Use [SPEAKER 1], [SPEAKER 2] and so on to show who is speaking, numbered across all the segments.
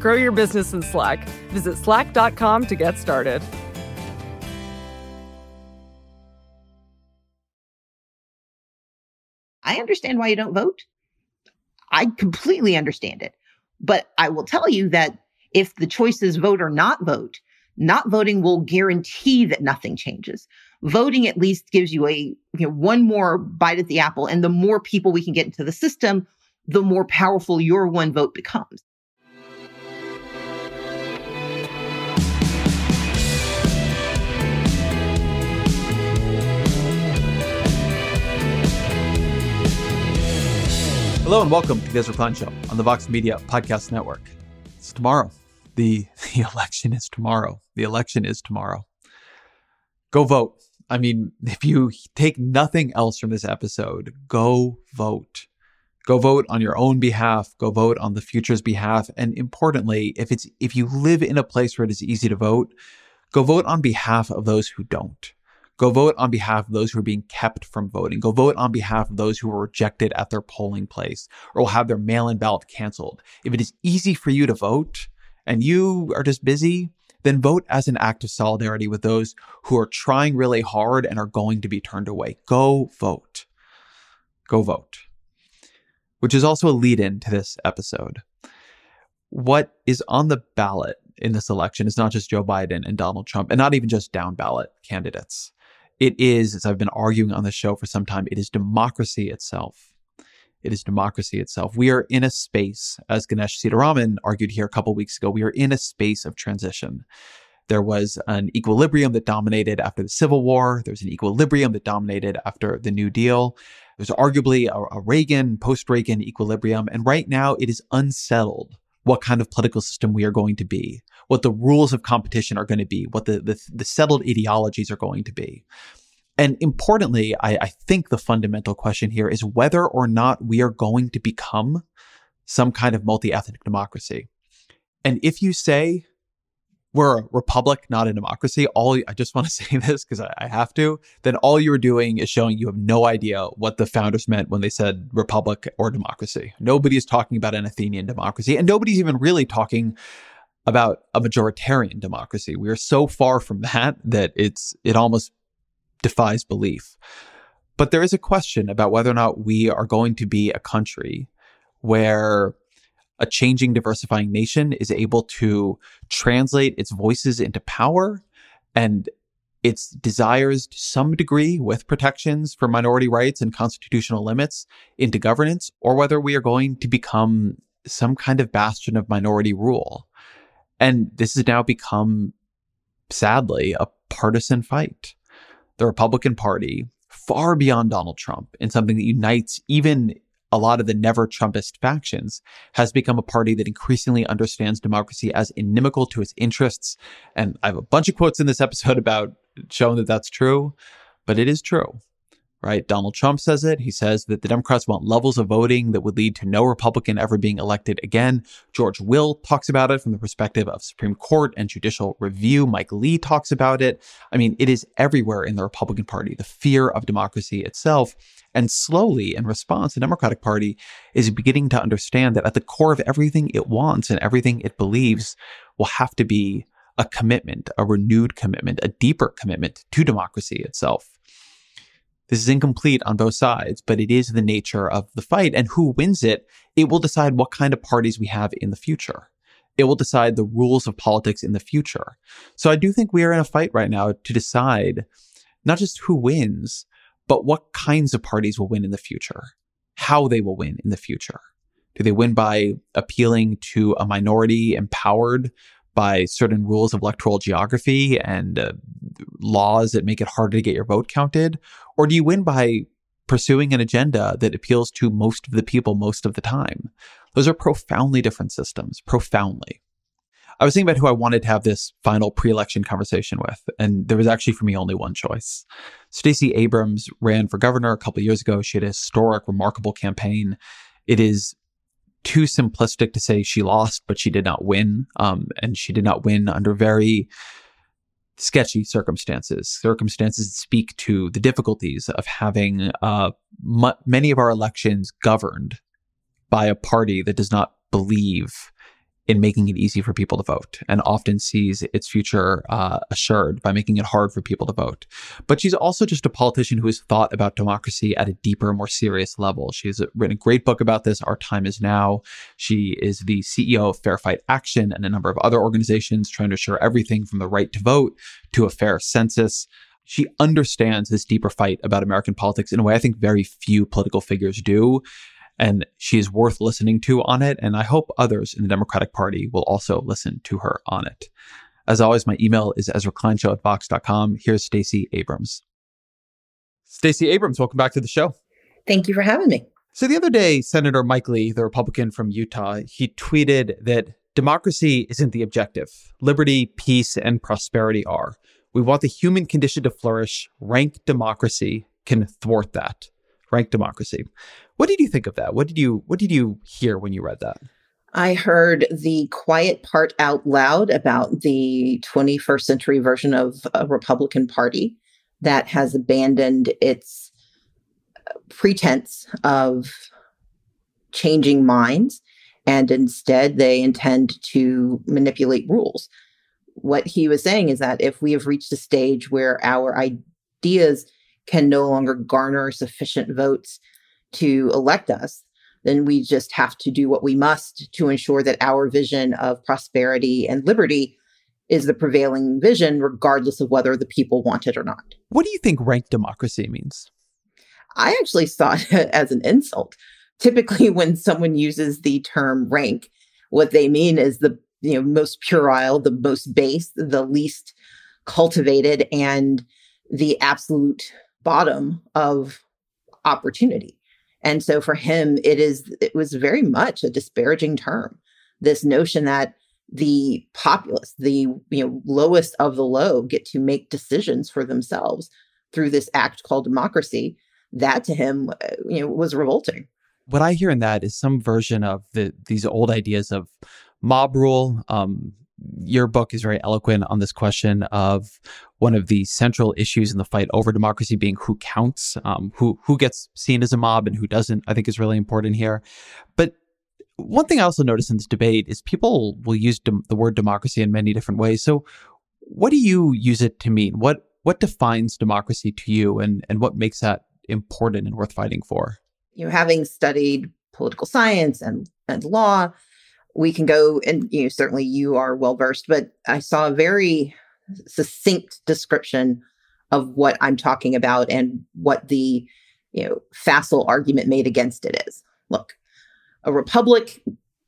[SPEAKER 1] Grow your business in Slack. Visit slack.com to get started.
[SPEAKER 2] I understand why you don't vote. I completely understand it. But I will tell you that if the choice is vote or not vote, not voting will guarantee that nothing changes. Voting at least gives you a you know, one more bite at the apple. And the more people we can get into the system, the more powerful your one vote becomes.
[SPEAKER 3] Hello and welcome to the Ezra Klein Show on the Vox Media Podcast Network. It's tomorrow. The, the election is tomorrow. The election is tomorrow. Go vote. I mean, if you take nothing else from this episode, go vote. Go vote on your own behalf. Go vote on the future's behalf. And importantly, if it's if you live in a place where it is easy to vote, go vote on behalf of those who don't. Go vote on behalf of those who are being kept from voting. Go vote on behalf of those who were rejected at their polling place or will have their mail in ballot canceled. If it is easy for you to vote and you are just busy, then vote as an act of solidarity with those who are trying really hard and are going to be turned away. Go vote. Go vote. Which is also a lead in to this episode. What is on the ballot in this election is not just Joe Biden and Donald Trump, and not even just down ballot candidates. It is, as I've been arguing on the show for some time, it is democracy itself. It is democracy itself. We are in a space, as Ganesh Sitaraman argued here a couple weeks ago, we are in a space of transition. There was an equilibrium that dominated after the Civil War. There's an equilibrium that dominated after the New Deal. There's arguably a, a Reagan, post Reagan equilibrium. And right now it is unsettled what kind of political system we are going to be, what the rules of competition are going to be, what the, the, the settled ideologies are going to be. And importantly, I, I think the fundamental question here is whether or not we are going to become some kind of multi ethnic democracy. And if you say we're a republic, not a democracy, all I just want to say this because I, I, have to, then all you're doing is showing you have no idea what the founders meant when they said republic or democracy. Nobody is talking about an Athenian democracy, and nobody's even really talking about a majoritarian democracy. We are so far from that that it's it almost defies belief. But there is a question about whether or not we are going to be a country where a changing, diversifying nation is able to translate its voices into power and its desires to some degree with protections for minority rights and constitutional limits into governance, or whether we are going to become some kind of bastion of minority rule. And this has now become, sadly, a partisan fight. The Republican Party, far beyond Donald Trump, and something that unites even a lot of the never Trumpist factions has become a party that increasingly understands democracy as inimical to its interests. And I have a bunch of quotes in this episode about showing that that's true, but it is true right? Donald Trump says it. He says that the Democrats want levels of voting that would lead to no Republican ever being elected again. George Will talks about it from the perspective of Supreme Court and judicial review. Mike Lee talks about it. I mean, it is everywhere in the Republican Party, the fear of democracy itself. And slowly, in response, the Democratic Party is beginning to understand that at the core of everything it wants and everything it believes will have to be a commitment, a renewed commitment, a deeper commitment to democracy itself This is incomplete on both sides, but it is the nature of the fight. And who wins it, it will decide what kind of parties we have in the future. It will decide the rules of politics in the future. So I do think we are in a fight right now to decide not just who wins, but what kinds of parties will win in the future, how they will win in the future. Do they win by appealing to a minority empowered by certain rules of electoral geography and uh, laws that make it harder to get your vote counted? Or do you win by pursuing an agenda that appeals to most of the people most of the time? Those are profoundly different systems, profoundly. I was thinking about who I wanted to have this final pre-election conversation with, and there was actually for me only one choice. Stacey Abrams ran for governor a couple years ago. She had a historic, remarkable campaign. It is too simplistic to say she lost, but she did not win. Um, and she did not win under very sketchy circumstances, circumstances speak to the difficulties of having uh, m- many of our elections governed by a party that does not believe in making it easy for people to vote and often sees its future uh, assured by making it hard for people to vote. But she's also just a politician who has thought about democracy at a deeper, more serious level. She's written a great book about this, Our Time Is Now. She is the CEO of Fair Fight Action and a number of other organizations trying to assure everything from the right to vote to a fair census she understands this deeper fight about American politics in a way I think very few political figures do and she is worth listening to on it. And I hope others in the Democratic Party will also listen to her on it. As always, my email is ezrakleinshow at vox.com. Here's Stacey Abrams. Stacey Abrams, welcome back to the show.
[SPEAKER 2] Thank you for having me.
[SPEAKER 3] So the other day, Senator Mike Lee, the Republican from Utah, he tweeted that democracy isn't the objective. Liberty, peace, and prosperity are. We want the human condition to flourish. Rank democracy can thwart that. Rank democracy. What did you think of that? What did you what did you hear when you read that?
[SPEAKER 2] I heard the quiet part out loud about the 21st century version of a Republican Party that has abandoned its uh, pretense of changing minds and instead they intend to manipulate rules. What he was saying is that if we have reached a stage where our ideas can no longer garner sufficient votes to elect us, then we just have to do what we must to ensure that our vision of prosperity and liberty is the prevailing vision, regardless of whether the people want it or not.
[SPEAKER 3] What do you think rank democracy means?
[SPEAKER 2] I actually saw it as an insult. Typically, when someone uses the term rank, what they mean is the you know most puerile, the most base, the least cultivated, and the absolute bottom of opportunity. And so for him, it is it was very much a disparaging term. This notion that the populace, the you know lowest of the low, get to make decisions for themselves through this act called democracy. That to him, uh, you know, was revolting.
[SPEAKER 3] What I hear in that is some version of the these old ideas of mob rule, um, your book is very eloquent on this question of one of the central issues in the fight over democracy being who counts, um, who who gets seen as a mob and who doesn't. I think is really important here. But one thing I also notice in this debate is people will use the word democracy in many different ways. So, what do you use it to mean? What what defines democracy to you, and and what makes that important and worth fighting for?
[SPEAKER 2] You know, having studied political science and and law, we can go and you know certainly you are well versed but i saw a very succinct description of what i'm talking about and what the you know facile argument made against it is. Look a republic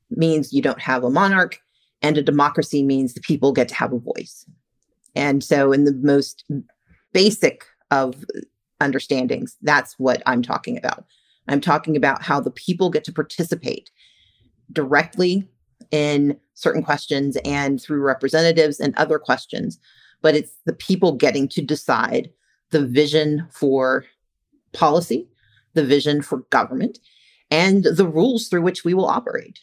[SPEAKER 2] means you don't have a monarch and a democracy means the people get to have a voice. And so in the most basic of understandings that's what i'm talking about. I'm talking about how the people get to participate directly in certain questions and through representatives and other questions. But it's the people getting to decide the vision for policy, the vision for government, and the rules through which we will operate.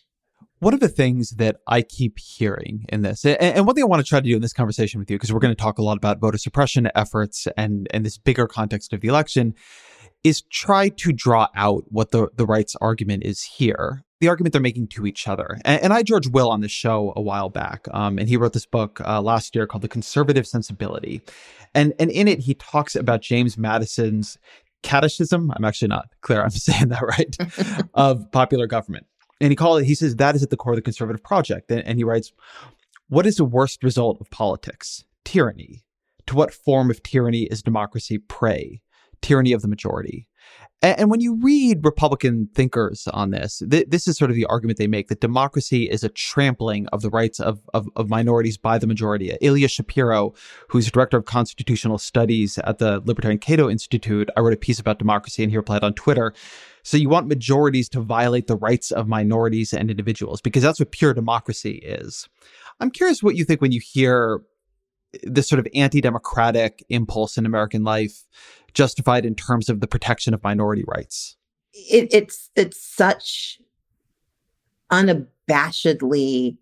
[SPEAKER 3] One of the things that I keep hearing in this, and, one thing I want to try to do in this conversation with you, because we're going to talk a lot about voter suppression efforts and, and this bigger context of the election, is try to draw out what the, the rights argument is here the argument they're making to each other. And, and I George Will on this show a while back, um, and he wrote this book uh, last year called The Conservative Sensibility. And, and in it, he talks about James Madison's catechism. I'm actually not clear. I'm saying that right of popular government. And he called it, he says that is at the core of the conservative project. And, and he writes, What is the worst result of politics? Tyranny. To what form of tyranny is democracy prey? Tyranny of the majority. And when you read Republican thinkers on this, th- this is sort of the argument they make that democracy is a trampling of the rights of, of, of, minorities by the majority. Ilya Shapiro, who's director of constitutional studies at the Libertarian Cato Institute, I wrote a piece about democracy and he replied on Twitter. So you want majorities to violate the rights of minorities and individuals because that's what pure democracy is. I'm curious what you think when you hear this sort of anti-democratic impulse in American life justified in terms of the protection of minority rights?
[SPEAKER 2] It, it's it's such unabashedly.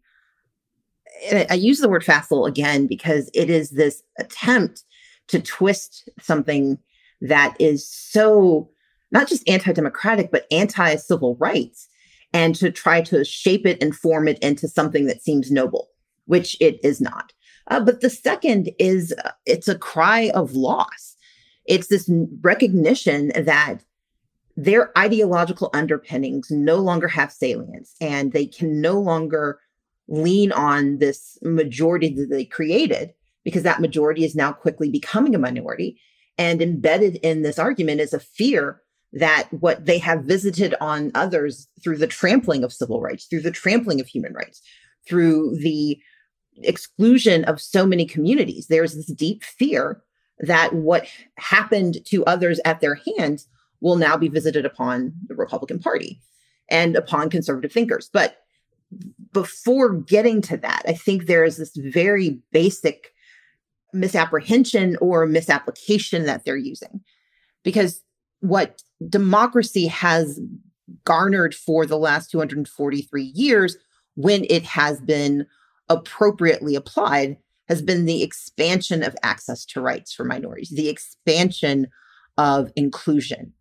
[SPEAKER 2] I use the word facile again because it is this attempt to twist something that is so not just anti-democratic but anti-civil rights and to try to shape it and form it into something that seems noble which it is not uh, but the second is uh, it's a cry of loss it's this recognition that their ideological underpinnings no longer have salience and they can no longer lean on this majority that they created because that majority is now quickly becoming a minority. And embedded in this argument is a fear that what they have visited on others through the trampling of civil rights, through the trampling of human rights, through the exclusion of so many communities, there's this deep fear that what happened to others at their hands will now be visited upon the Republican Party and upon conservative thinkers. But before getting to that, I think there is this very basic misapprehension or misapplication that they're using. Because what democracy has garnered for the last 243 years, when it has been appropriately applied, has been the expansion of access to rights for minorities, the expansion of inclusion.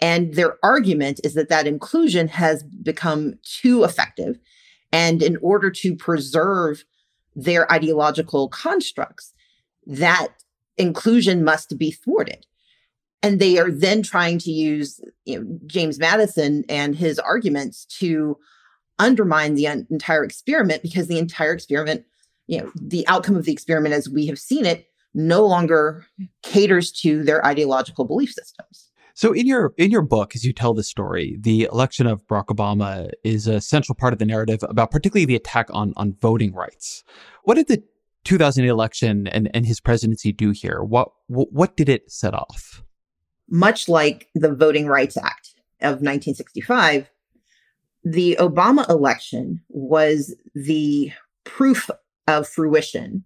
[SPEAKER 2] And their argument is that that inclusion has become too effective. And in order to preserve their ideological constructs, that inclusion must be thwarted. And they are then trying to use you know, James Madison and his arguments to undermine the entire experiment because the entire experiment you know the outcome of the experiment as we have seen it no longer caters to their ideological belief systems.
[SPEAKER 3] So in your in your book as you tell the story the election of barack obama is a central part of the narrative about particularly the attack on on voting rights. What did the 2008 election and, and his presidency do here? What what did it set off?
[SPEAKER 2] Much like the voting rights act of 1965 the obama election was the proof of fruition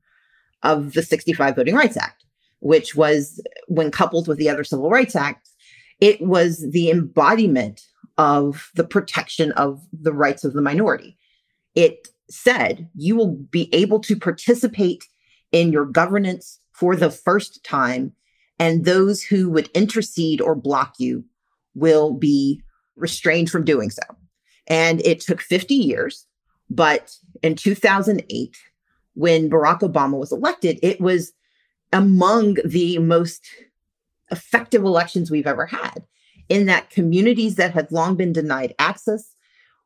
[SPEAKER 2] of the 65 Voting Rights Act, which was, when coupled with the other civil rights acts, it was the embodiment of the protection of the rights of the minority. It said you will be able to participate in your governance for the first time, and those who would intercede or block you will be restrained from doing so. And it took 50 years, but in 2008, when Barack Obama was elected, it was among the most effective elections we've ever had, in that communities that had long been denied access,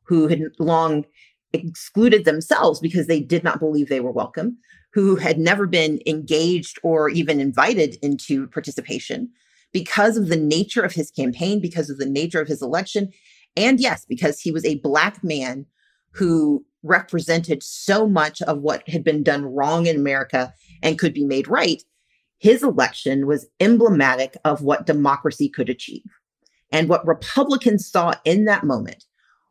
[SPEAKER 2] who had long excluded themselves because they did not believe they were welcome, who had never been engaged or even invited into participation because of the nature of his campaign, because of the nature of his election, and yes, because he was a Black man who represented so much of what had been done wrong in America and could be made right, his election was emblematic of what democracy could achieve. And what Republicans saw in that moment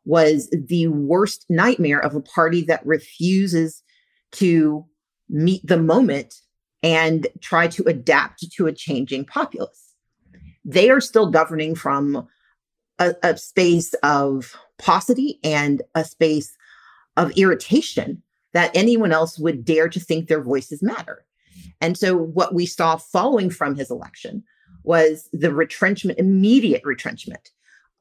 [SPEAKER 2] was the worst nightmare of a party that refuses to meet the moment and try to adapt to a changing populace. They are still governing from a, a space of paucity and a space of irritation that anyone else would dare to think their voices matter. And so, what we saw following from his election was the retrenchment, immediate retrenchment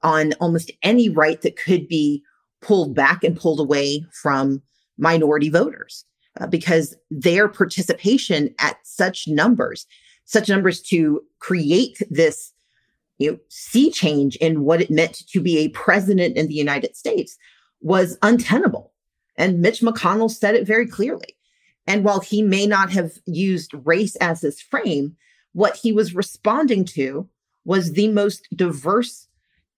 [SPEAKER 2] on almost any right that could be pulled back and pulled away from minority voters uh, because their participation at such numbers, such numbers to create this you know, sea change in what it meant to be a president in the United States was untenable. And Mitch McConnell said it very clearly. And while he may not have used race as his frame, what he was responding to was the most diverse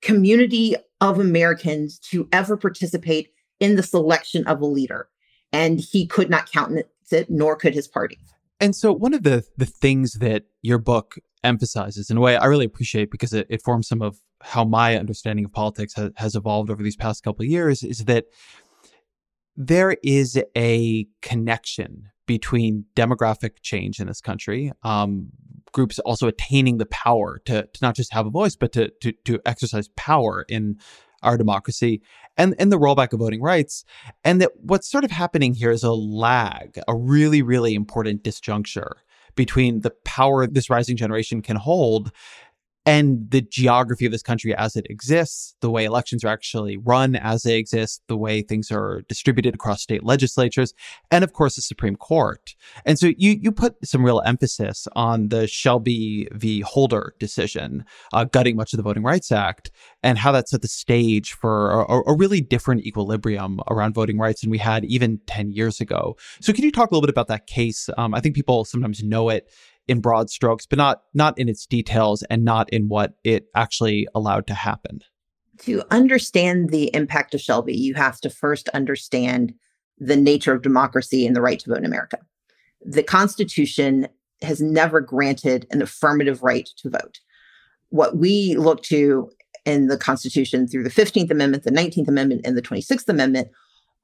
[SPEAKER 2] community of Americans to ever participate in the selection of a leader. And he could not countenance it, nor could his party.
[SPEAKER 3] And so, one of the the things that your book emphasizes, in a way, I really appreciate because it, it forms some of how my understanding of politics ha- has evolved over these past couple of years, is that there is a connection between demographic change in this country, um, groups also attaining the power to, to not just have a voice, but to, to, to exercise power in our democracy and, and the rollback of voting rights. And that what's sort of happening here is a lag, a really, really important disjuncture between the power this rising generation can hold and the geography of this country as it exists, the way elections are actually run as they exist, the way things are distributed across state legislatures, and of course the Supreme Court. And so you you put some real emphasis on the Shelby v. Holder decision, uh, gutting much of the Voting Rights Act, and how that set the stage for a, a really different equilibrium around voting rights than we had even 10 years ago. So can you talk a little bit about that case? Um, I think people sometimes know it in broad strokes, but not not in its details and not in what it actually allowed to happen.
[SPEAKER 2] To understand the impact of Shelby, you have to first understand the nature of democracy and the right to vote in America. The Constitution has never granted an affirmative right to vote. What we look to in the Constitution through the 15th Amendment, the 19th Amendment, and the 26th Amendment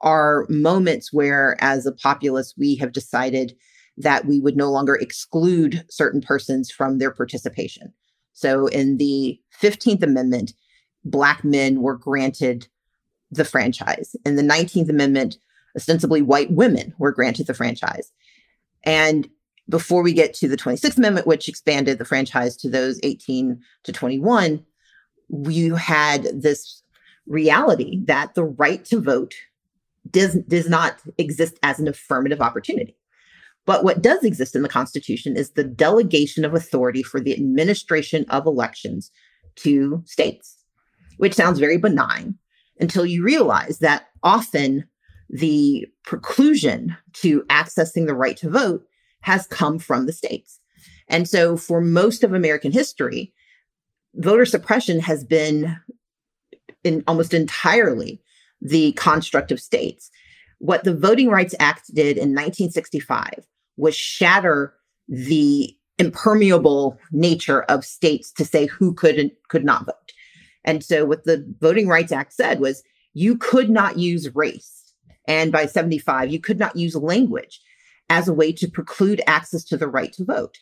[SPEAKER 2] are moments where, as a populace, we have decided that we would no longer exclude certain persons from their participation. So in the 15th Amendment, Black men were granted the franchise. In the 19th Amendment, ostensibly white women were granted the franchise. And before we get to the 26th Amendment, which expanded the franchise to those 18 to 21, you had this reality that the right to vote does, does not exist as an affirmative opportunity. But what does exist in the Constitution is the delegation of authority for the administration of elections to states, which sounds very benign until you realize that often the preclusion to accessing the right to vote has come from the states. And so for most of American history, voter suppression has been in almost entirely the construct of states. What the Voting Rights Act did in 1965 was shatter the impermeable nature of states to say who could and could not vote. And so what the Voting Rights Act said was you could not use race. And by 75, you could not use language as a way to preclude access to the right to vote.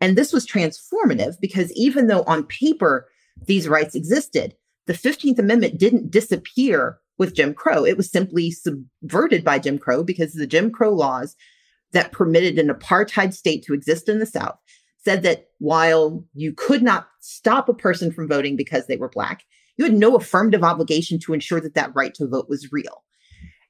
[SPEAKER 2] And this was transformative because even though on paper these rights existed, the 15th Amendment didn't disappear with Jim Crow. It was simply subverted by Jim Crow because the Jim Crow laws that permitted an apartheid state to exist in the South said that while you could not stop a person from voting because they were Black, you had no affirmative obligation to ensure that that right to vote was real.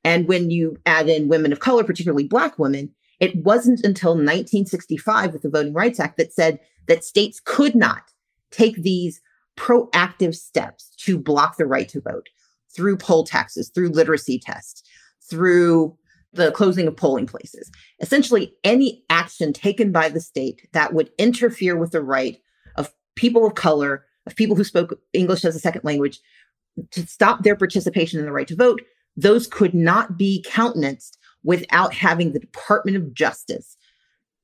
[SPEAKER 2] And when you add in women of color, particularly Black women, it wasn't until 1965 with the Voting Rights Act that said that states could not take these proactive steps to block the right to vote through poll taxes, through literacy tests, through the closing of polling places. Essentially, any action taken by the state that would interfere with the right of people of color, of people who spoke English as a second language, to stop their participation in the right to vote, those could not be countenanced without having the Department of Justice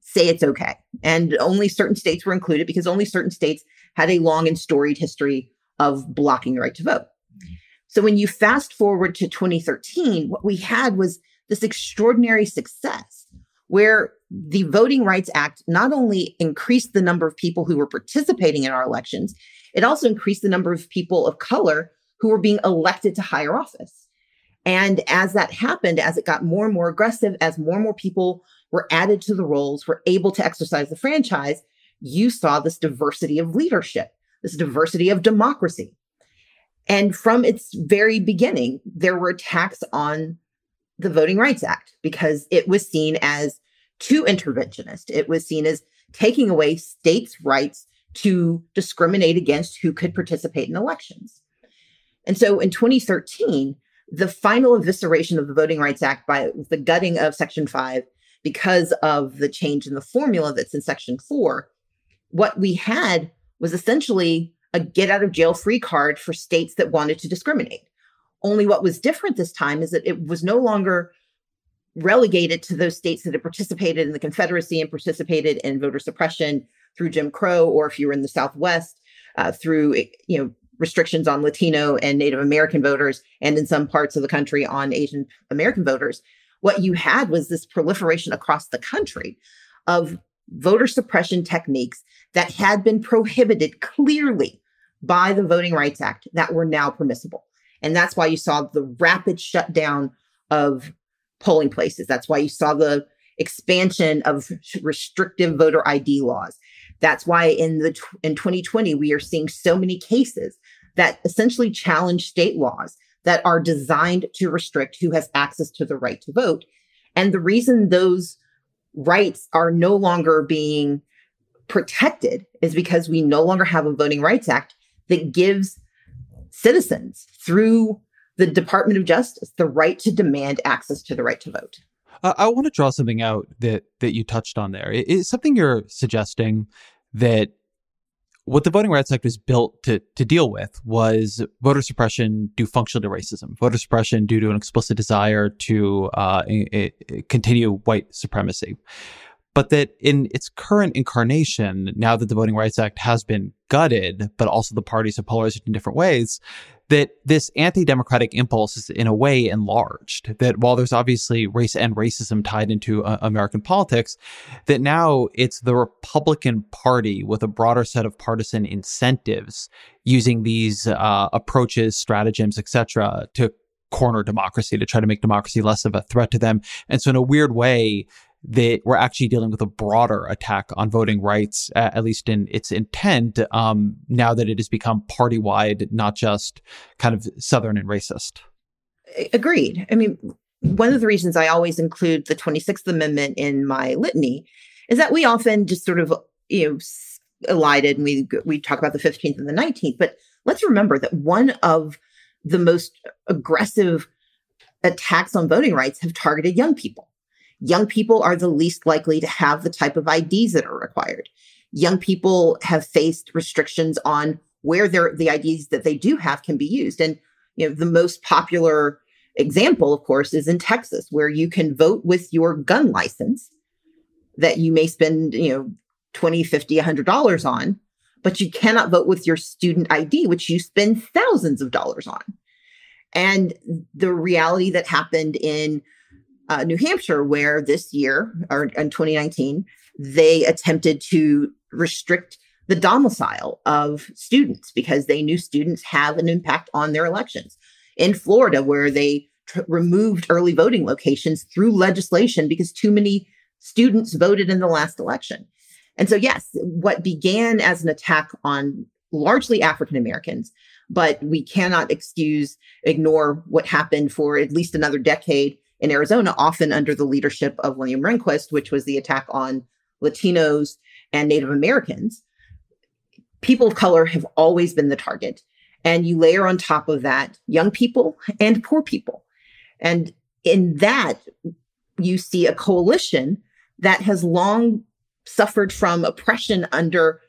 [SPEAKER 2] say it's okay. And only certain states were included because only certain states had a long and storied history of blocking the right to vote. So when you fast forward to 2013, what we had was this extraordinary success where the Voting Rights Act not only increased the number of people who were participating in our elections, it also increased the number of people of color who were being elected to higher office. And as that happened, as it got more and more aggressive, as more and more people were added to the rolls, were able to exercise the franchise, you saw this diversity of leadership, this diversity of democracy. And from its very beginning, there were attacks on the Voting Rights Act because it was seen as too interventionist. It was seen as taking away states' rights to discriminate against who could participate in elections. And so in 2013, the final evisceration of the Voting Rights Act by the gutting of Section 5 because of the change in the formula that's in Section 4, what we had was essentially a get out of jail free card for states that wanted to discriminate. Only what was different this time is that it was no longer relegated to those states that had participated in the Confederacy and participated in voter suppression through Jim Crow, or if you were in the Southwest, uh, through you know restrictions on Latino and Native American voters, and in some parts of the country on Asian American voters. What you had was this proliferation across the country of voter suppression techniques that had been prohibited clearly by the Voting Rights Act that were now permissible. And that's why you saw the rapid shutdown of polling places. That's why you saw the expansion of restrictive voter ID laws. That's why in the in 2020 we are seeing so many cases that essentially challenge state laws that are designed to restrict who has access to the right to vote. And the reason those rights are no longer being protected is because we no longer have a Voting Rights Act that gives citizens through the Department of Justice the right to demand access to the right to vote.
[SPEAKER 3] I want to draw something out that that you touched on there. It's something you're suggesting that what the Voting Rights Act was built to to deal with was voter suppression due functionally to racism, voter suppression due to an explicit desire to uh, continue white supremacy but that in its current incarnation, now that the Voting Rights Act has been gutted, but also the parties have polarized in different ways, that this anti-democratic impulse is in a way enlarged. That while there's obviously race and racism tied into uh, American politics, that now it's the Republican Party with a broader set of partisan incentives using these uh, approaches, stratagems, etc., to corner democracy to try to make democracy less of a threat to them. And so, in a weird way, that we're actually dealing with a broader attack on voting rights, at least in its intent, um, now that it has become party wide, not just kind of Southern and racist.
[SPEAKER 2] Agreed. I mean, one of the reasons I always include the 26th Amendment in my litany is that we often just sort of, you know, elided and we, we talk about the 15th and the 19th. But let's remember that one of the most aggressive attacks on voting rights have targeted young people Young people are the least likely to have the type of IDs that are required. Young people have faced restrictions on where their the IDs that they do have can be used. And you know, the most popular example, of course, is in Texas, where you can vote with your gun license that you may spend, you know, 20, 50, 100 dollars on, but you cannot vote with your student ID, which you spend thousands of dollars on. And the reality that happened in uh, New Hampshire, where this year or in 2019, they attempted to restrict the domicile of students because they knew students have an impact on their elections. In Florida, where they tr- removed early voting locations through legislation because too many students voted in the last election. And so, yes, what began as an attack on largely African Americans, but we cannot excuse, ignore what happened for at least another decade in Arizona, often under the leadership of William Rehnquist, which was the attack on Latinos and Native Americans. People of color have always been the target. And you layer on top of that young people and poor people. And in that, you see a coalition that has long suffered from oppression under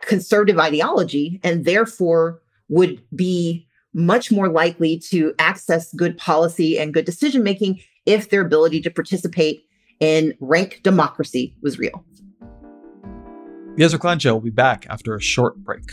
[SPEAKER 2] conservative ideology and therefore would be much more likely to access good policy and good decision making if their ability to participate in rank democracy was real.
[SPEAKER 3] The Ezra will be back after a short break.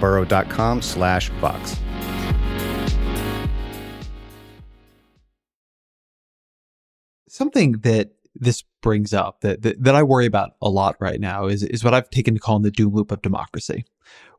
[SPEAKER 4] burrow.com slash vox.
[SPEAKER 3] Something that this brings up that, that, that I worry about a lot right now is is what I've taken to call the doom loop of democracy,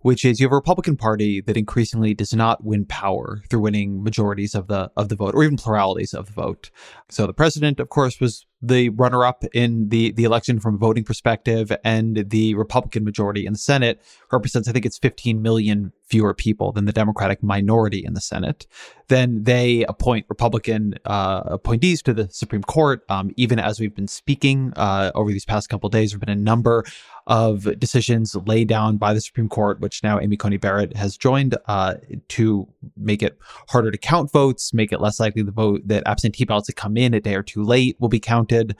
[SPEAKER 3] which is you have a Republican Party that increasingly does not win power through winning majorities of the of the vote or even pluralities of the vote. So the president, of course, was the runner up in the, the election from a voting perspective, and the Republican majority in the Senate represents, I think it's 15 million fewer people than the Democratic minority in the Senate. Then they appoint Republican uh, appointees to the Supreme Court. Um, even as we've been speaking uh, over these past couple days, there have been a number of decisions laid down by the Supreme Court, which now Amy Coney Barrett has joined uh, to make it harder to count votes, make it less likely the vote that absentee ballots that come in a day or two late will be counted.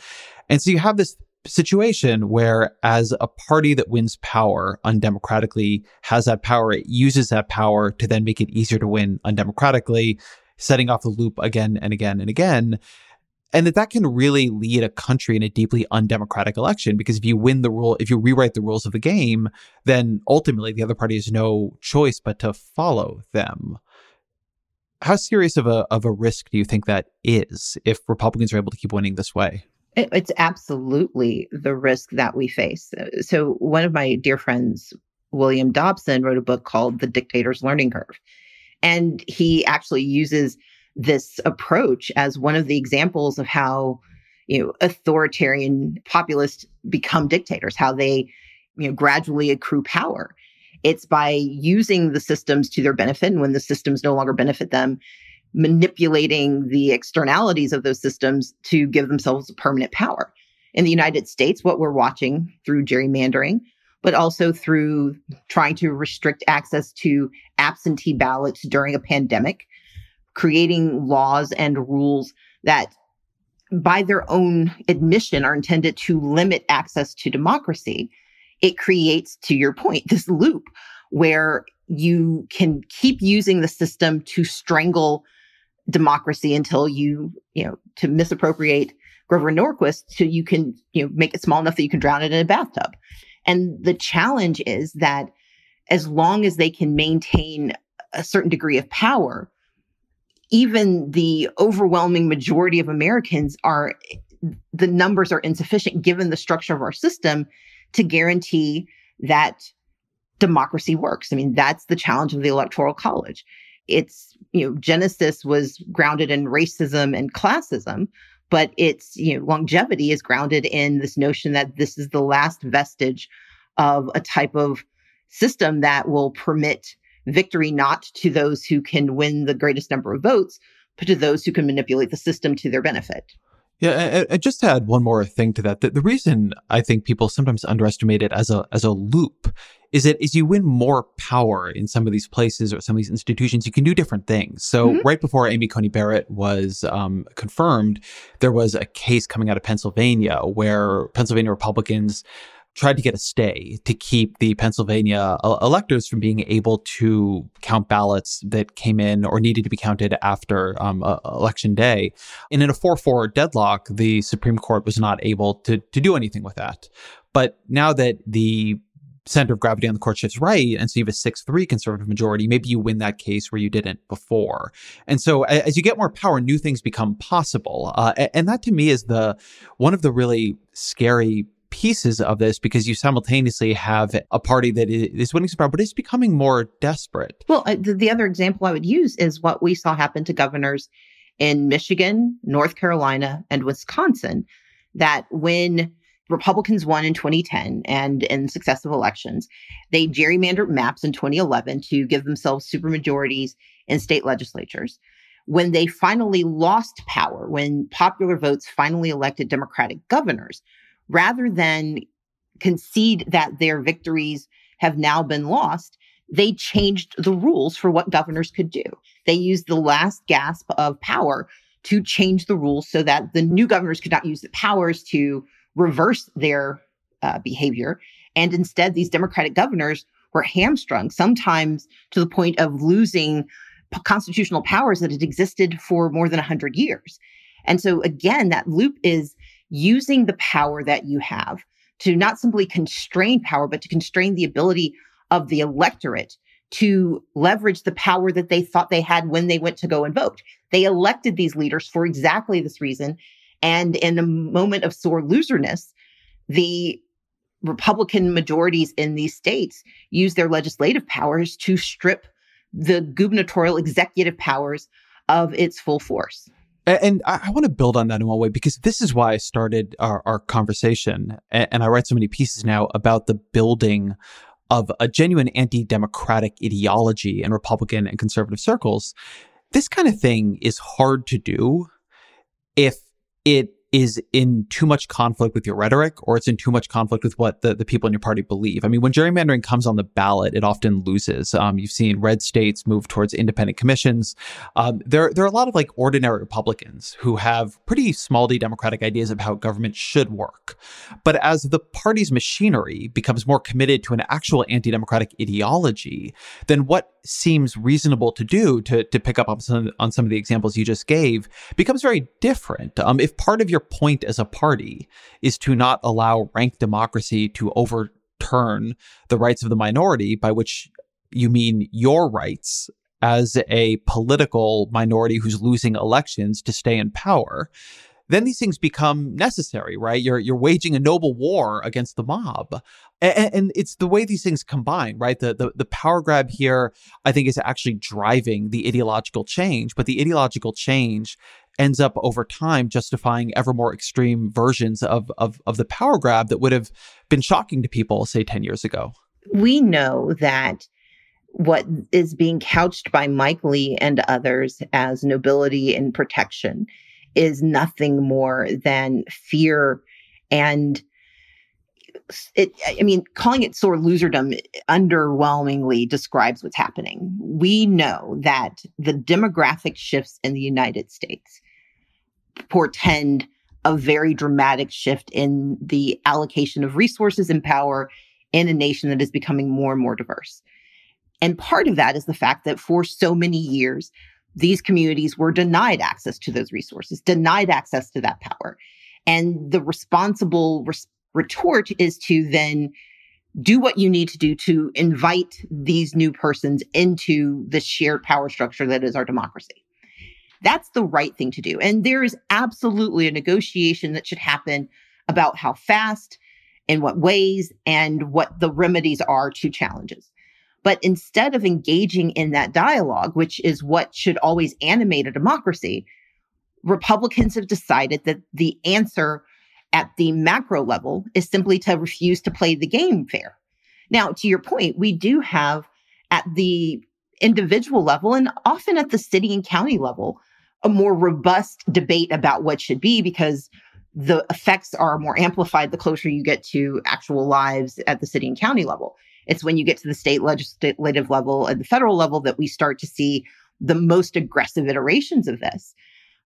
[SPEAKER 3] And so you have this situation where as a party that wins power undemocratically has that power, it uses that power to then make it easier to win undemocratically, setting off the loop again and again and again and that that can really lead a country in a deeply undemocratic election because if you win the rule if you rewrite the rules of the game then ultimately the other party has no choice but to follow them. How serious of a of a risk do you think that is if republicans are able to keep winning this way?
[SPEAKER 2] It's absolutely the risk that we face. So one of my dear friends william dobson wrote a book called the dictator's learning curve. And he actually uses this approach as one of the examples of how you know authoritarian populists become dictators how they you know gradually accrue power. It's by using the systems to their benefit and when the systems no longer benefit them manipulating the externalities of those systems to give themselves permanent power. In the united states what we're watching through gerrymandering but also through trying to restrict access to absentee ballots during a pandemic creating laws and rules that by their own admission are intended to limit access to democracy, it creates, to your point, this loop where you can keep using the system to strangle democracy until you, you know, to misappropriate Grover Norquist, so you can, you know, make it small enough that you can drown it in a bathtub. And the challenge is that as long as they can maintain a certain degree of power, even the overwhelming majority of Americans are, the numbers are insufficient given the structure of our system to guarantee that democracy works. I mean, that's the challenge of the Electoral College. Its, you know, genesis was grounded in racism and classism, but its, you know, longevity is grounded in this notion that this is the last vestige of a type of system that will permit victory not to those who can win the greatest number of votes, but to those who can manipulate the system to their benefit.
[SPEAKER 3] Yeah, I, I just to add one more thing to that. The, the, reason I think people sometimes underestimate it as a as a loop is that as you win more power in some of these places or some of these institutions, you can do different things. So mm-hmm. right before Amy Coney Barrett was um, confirmed, there was a case coming out of Pennsylvania where Pennsylvania Republicans tried to get a stay to keep the Pennsylvania electors from being able to count ballots that came in or needed to be counted after um, uh, election day. And in a 4 4 deadlock, the Supreme Court was not able to, to do anything with that. But now that the center of gravity on the court shifts right, and so you have a 6 3 conservative majority, maybe you win that case where you didn't before. And so as you get more power, new things become possible. Uh, and that to me is the one of the really scary pieces of this because you simultaneously have a party that is winning some power, but it's becoming more desperate.
[SPEAKER 2] Well, uh, the, the other example I would use is what we saw happen to governors in Michigan, North Carolina, and Wisconsin. That when Republicans won in 2010 and in successive elections. They gerrymandered maps in 2011 to give themselves supermajorities in state legislatures. When they finally lost power, when popular votes finally elected Democratic governors, rather than concede that their victories have now been lost, they changed the rules for what governors could do. They used the last gasp of power to change the rules so that the new governors could not use the powers to reverse their uh, behavior. And instead, these Democratic governors were hamstrung, sometimes to the point of losing p- constitutional powers that had existed for more than 100 years. And so, again, that loop is using the power that you have to not simply constrain power, but to constrain the ability of the electorate to leverage the power that they thought they had when they went to go and vote. They elected these leaders for exactly this reason. And in a moment of sore loserness, the Republican majorities in these states use their legislative powers to strip the gubernatorial executive powers of its full force.
[SPEAKER 3] And I, want to build on that in one way because this is why I started our, our conversation. And I write so many pieces now about the building of a genuine anti democratic ideology in Republican and conservative circles. This kind of thing is hard to do if it is in too much conflict with your rhetoric or it's in too much conflict with what the, the people in your party believe. I mean, when gerrymandering comes on the ballot, it often loses. Um, you've seen red states move towards independent commissions. Um, there, there are a lot of like ordinary Republicans who have pretty small d democratic ideas of how government should work. But as the party's machinery becomes more committed to an actual anti democratic ideology, then what seems reasonable to do to, to pick up on some, on some of the examples you just gave becomes very different. Um, if part of your point as a party is to not allow rank democracy to overturn the rights of the minority, by which you mean your rights as a political minority who's losing elections to stay in power, then these things become necessary, right? You're you're waging a noble war against the mob. And, and, it's the way these things combine, right? The, the the power grab here, I think, is actually driving the ideological change, but the ideological change ends up over time justifying ever more extreme versions of of, of the power grab that would have been shocking to people, say, 10 years ago.
[SPEAKER 2] We know that what is being couched by Mike Lee and others as nobility and protection is nothing more than fear and it i mean calling it sore loserdom underwhelmingly describes what's happening we know that the demographic shifts in the united states portend a very dramatic shift in the allocation of resources and power in a nation that is becoming more and more diverse and part of that is the fact that for so many years these communities were denied access to those resources, denied access to that power. And the responsible res- retort is to then do what you need to do to invite these new persons into the shared power structure that is our democracy. That's the right thing to do. And there is absolutely a negotiation that should happen about how fast, in what ways, and what the remedies are to challenges. But instead of engaging in that dialogue, which is what should always animate a democracy, Republicans have decided that the answer at the macro level is simply to refuse to play the game fair. Now, to your point, we do have at the individual level and often at the city and county level a more robust debate about what should be because the effects are more amplified the closer you get to actual lives at the city and county level. It's when you get to the state legislative level and the federal level that we start to see the most aggressive iterations of this.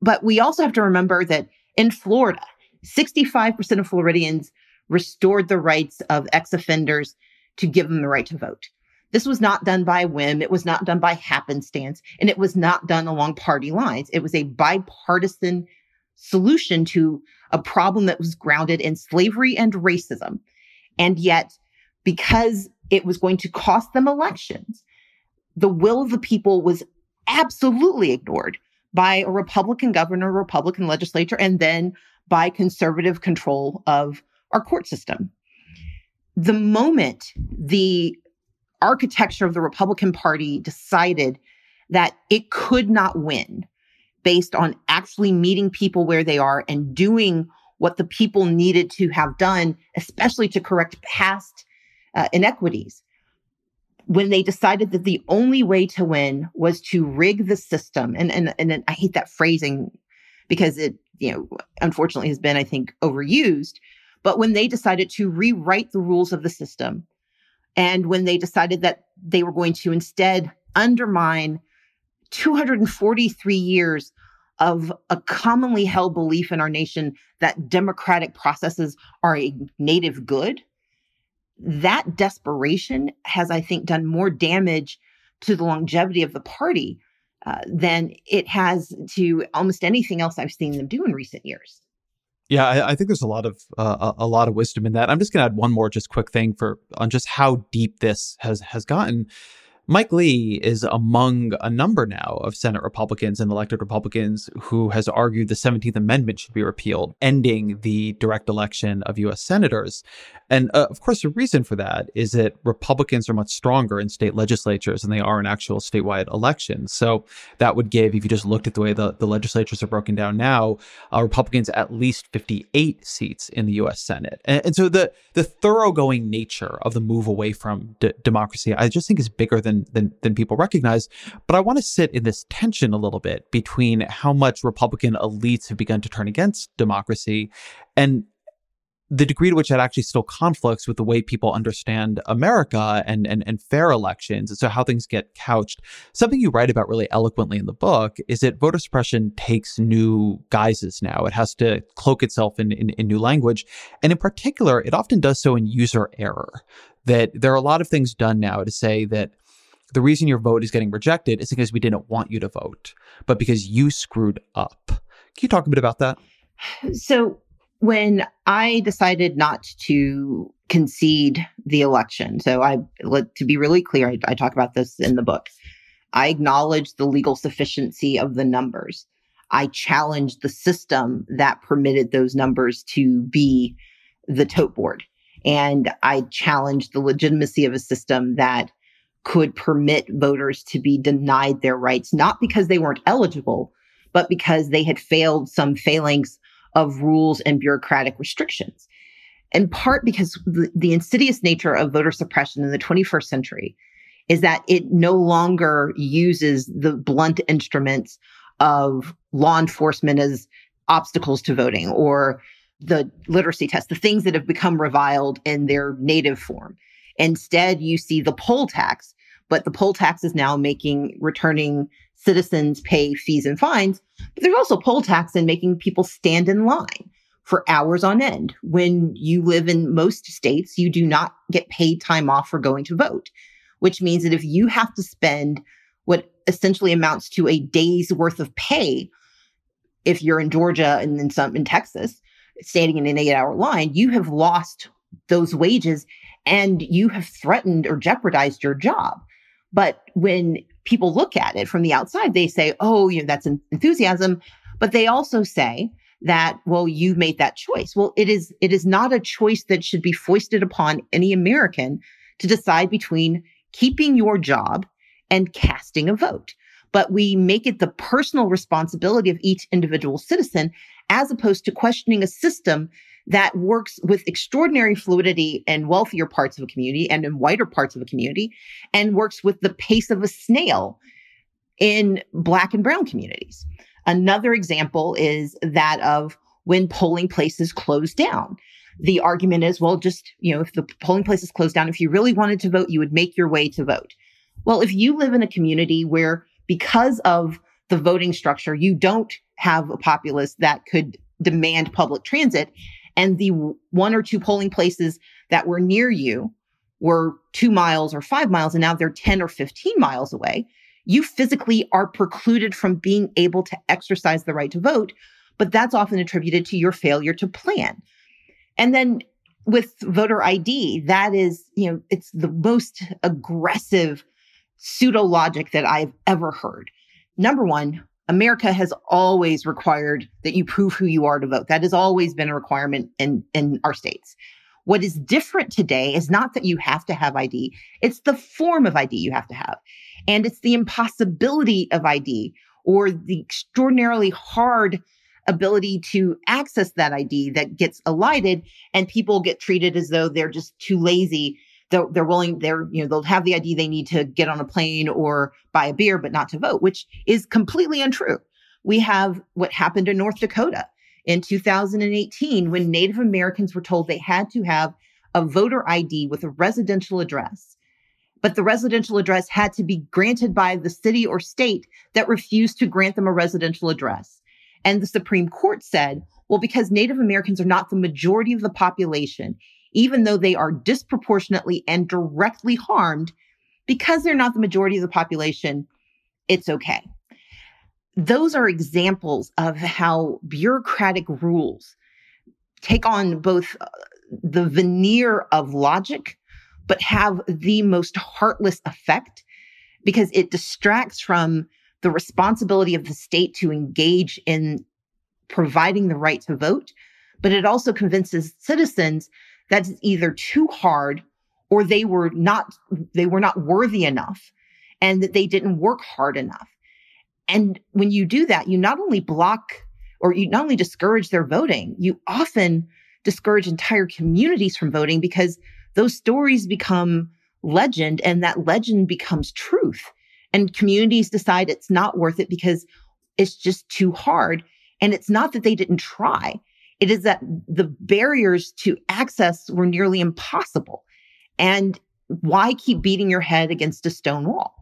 [SPEAKER 2] But we also have to remember that in Florida, 65% of Floridians restored the rights of ex offenders to give them the right to vote. This was not done by whim. It was not done by happenstance. And it was not done along party lines. It was a bipartisan solution to a problem that was grounded in slavery and racism. And yet, because it was going to cost them elections. The will of the people was absolutely ignored by a Republican governor, Republican legislature, and then by conservative control of our court system. The moment the architecture of the Republican Party decided that it could not win based on actually meeting people where they are and doing what the people needed to have done, especially to correct past uh, inequities. When they decided that the only way to win was to rig the system, and and and I hate that phrasing because it you know unfortunately has been I think overused. But when they decided to rewrite the rules of the system, and when they decided that they were going to instead undermine 243 years of a commonly held belief in our nation that democratic processes are a native good, that desperation has, I think, done more damage to the longevity of the party uh, than it has to almost anything else I've seen them do in recent years.
[SPEAKER 3] Yeah, I, I think there's a lot of uh, a lot of wisdom in that. I'm just going to add one more just quick thing for on just how deep this has has gotten. Mike Lee is among a number now of Senate Republicans and elected Republicans who has argued the 17th Amendment should be repealed, ending the direct election of U.S. senators. And uh, of course, the reason for that is that Republicans are much stronger in state legislatures than they are in actual statewide elections. So that would give, if you just looked at the way the, the legislatures are broken down now, uh, Republicans at least 58 seats in the U.S. Senate. And, and so the, the thoroughgoing nature of the move away from d- democracy, I just think is bigger than than people recognize. But I want to sit in this tension a little bit between how much Republican elites have begun to turn against democracy and the degree to which that actually still conflicts with the way people understand America and, and, and fair elections. And so how things get couched. Something you write about really eloquently in the book is that voter suppression takes new guises now. It has to cloak itself in, in, in new language. And in particular, it often does so in user error. That there are a lot of things done now to say that the reason your vote is getting rejected is because we didn't want you to vote, but because you screwed up. Can you talk a bit about that?
[SPEAKER 2] So, when I decided not to concede the election, so I, to be really clear, I, I talk about this in the book. I acknowledged the legal sufficiency of the numbers. I challenged the system that permitted those numbers to be the tote board. And I challenged the legitimacy of a system that could permit voters to be denied their rights, not because they weren't eligible, but because they had failed some failings of rules and bureaucratic restrictions. In part because the, the insidious nature of voter suppression in the 21st century is that it no longer uses the blunt instruments of law enforcement as obstacles to voting or the literacy test, the things that have become reviled in their native form. Instead, you see the poll tax, but the poll tax is now making returning citizens pay fees and fines. But there's also poll tax and making people stand in line for hours on end. When you live in most states, you do not get paid time off for going to vote, which means that if you have to spend what essentially amounts to a day's worth of pay, if you're in Georgia and then some in Texas, standing in an eight hour line, you have lost those wages and you have threatened or jeopardized your job. But when people look at it from the outside, they say, oh, you know, that's enthusiasm. But they also say that, well, you made that choice. Well, it is, it is not a choice that should be foisted upon any American to decide between keeping your job and casting a vote. But we make it the personal responsibility of each individual citizen as opposed to questioning a system that works with extraordinary fluidity in wealthier parts of a community and in whiter parts of a community and works with the pace of a snail in black and brown communities. Another example is that of when polling places close down. The argument is, well, just, you know, if the polling places closed down, if you really wanted to vote, you would make your way to vote. Well, if you live in a community where because of the voting structure, you don't have a populace that could demand public transit and the one or two polling places that were near you were two miles or five miles, and now they're 10 or 15 miles away, you physically are precluded from being able to exercise the right to vote. But that's often attributed to your failure to plan. And then with voter ID, that is, you know, it's the most aggressive pseudo logic that I've ever heard. Number one, America has always required that you prove who you are to vote. That has always been a requirement in, in our states. What is different today is not that you have to have ID, it's the form of ID you have to have. And it's the impossibility of ID or the extraordinarily hard ability to access that ID that gets elided and people get treated as though they're just too lazy. They're, they're willing, they're, you know, they'll have the ID they need to get on a plane or buy a beer, but not to vote, which is completely untrue. We have what happened in North Dakota in 2018 when Native Americans were told they had to have a voter ID with a residential address. But the residential address had to be granted by the city or state that refused to grant them a residential address. And the Supreme Court said, well, because Native Americans are not the majority of the population, even though they are disproportionately and directly harmed, because they're not the majority of the population, it's okay. Those are examples of how bureaucratic rules take on both uh, the veneer of logic, but have the most heartless effect because it distracts from the responsibility of the state to engage in providing the right to vote, but it also convinces citizens that it's either too hard or they were not they were not worthy enough and that they didn't work hard enough. And when you do that, you not only block or you not only discourage their voting, you often discourage entire communities from voting because those stories become legend and that legend becomes truth. And communities decide it's not worth it because it's just too hard. And it's not that they didn't try. It is that the barriers to access were nearly impossible. And why keep beating your head against a stone wall?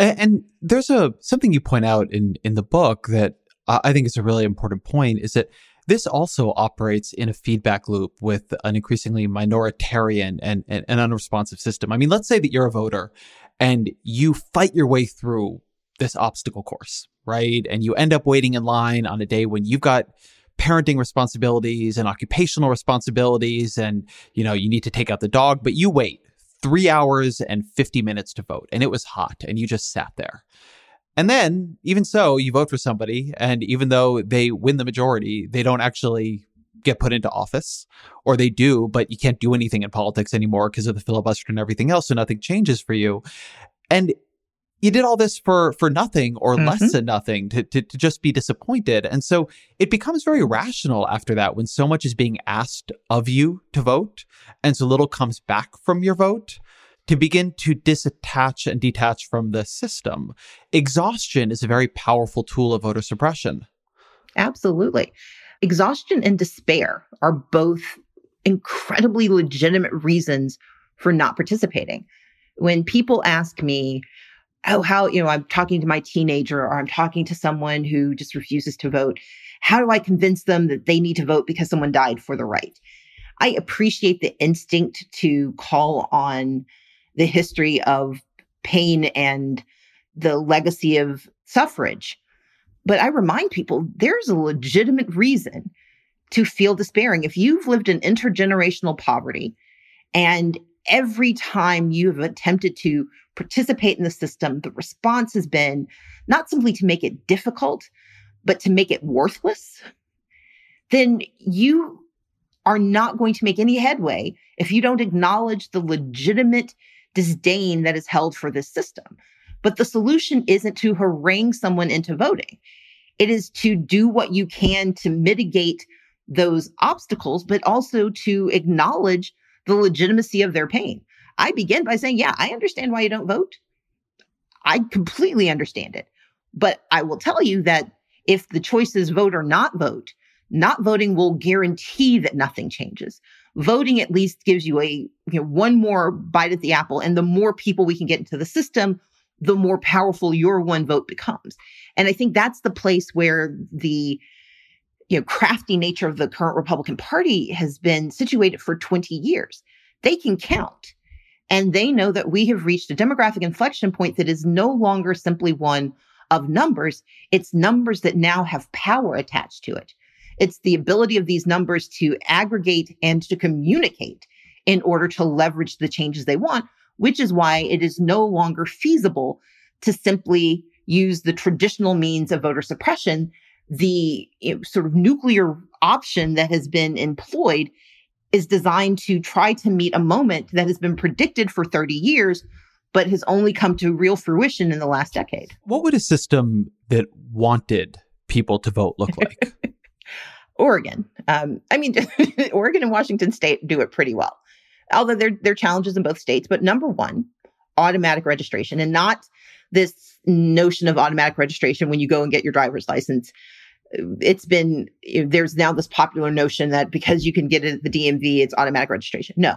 [SPEAKER 3] And, and there's a something you point out in in the book that I think is a really important point is that this also operates in a feedback loop with an increasingly minoritarian and, and, and unresponsive system. I mean, let's say that you're a voter and you fight your way through this obstacle course, right? And you end up waiting in line on a day when you've got parenting responsibilities and occupational responsibilities and you know you need to take out the dog but you wait 3 hours and 50 minutes to vote and it was hot and you just sat there and then, even so, you vote for somebody, and even though they win the majority, they don't actually get put into office, or they do, but you can't do anything in politics anymore because of the filibuster and everything else. So nothing changes for you. And you did all this for for nothing or mm-hmm. less than nothing to, to, to just be disappointed. And so it becomes very rational after that when so much is being asked of you to vote and so little comes back from your vote to begin to disattach and detach from the system. Exhaustion is a very powerful tool of voter suppression.
[SPEAKER 2] Absolutely. Exhaustion and despair are both incredibly legitimate reasons for not participating. When people ask me, oh, how, you know, I'm talking to my teenager or I'm talking to someone who just refuses to vote, how do I convince them that they need to vote because someone died for the right? I appreciate the instinct to call on the history of pain and the legacy of suffrage. But I remind people there's a legitimate reason to feel despairing. If you've lived in intergenerational poverty and every time you've attempted to participate in the system, the response has been not simply to make it difficult, but to make it worthless, then you are not going to make any headway if you don't acknowledge the legitimate disdain that is held for this system. But the solution isn't to harangue someone into voting. It is to do what you can to mitigate those obstacles, but also to acknowledge the legitimacy of their pain. I begin by saying, yeah, I understand why you don't vote. I completely understand it. But I will tell you that if the choice is vote or not vote, not voting will guarantee that nothing changes voting at least gives you a you know one more bite at the apple and the more people we can get into the system the more powerful your one vote becomes and i think that's the place where the you know crafty nature of the current republican party has been situated for 20 years. They can count. And they know that we have reached a demographic inflection point that is no longer simply one of numbers. It's numbers that now have power attached to it. It's the ability of these numbers to aggregate and to communicate in order to leverage the changes they want, which is why it is no longer feasible to simply use the traditional means of voter suppression. The sort of nuclear option that has been employed is designed to try to meet a moment that has been predicted for 30 years, but has only come to real fruition in the last decade.
[SPEAKER 3] What would a system that wanted people to vote look like?
[SPEAKER 2] Oregon. Um, I mean, Oregon and Washington State do it pretty well, although there there are challenges in both states. But number one, automatic registration, and not this notion of automatic registration when you go and get your driver's license. It's been there's now this popular notion that because you can get it at the DMV, it's automatic registration. No,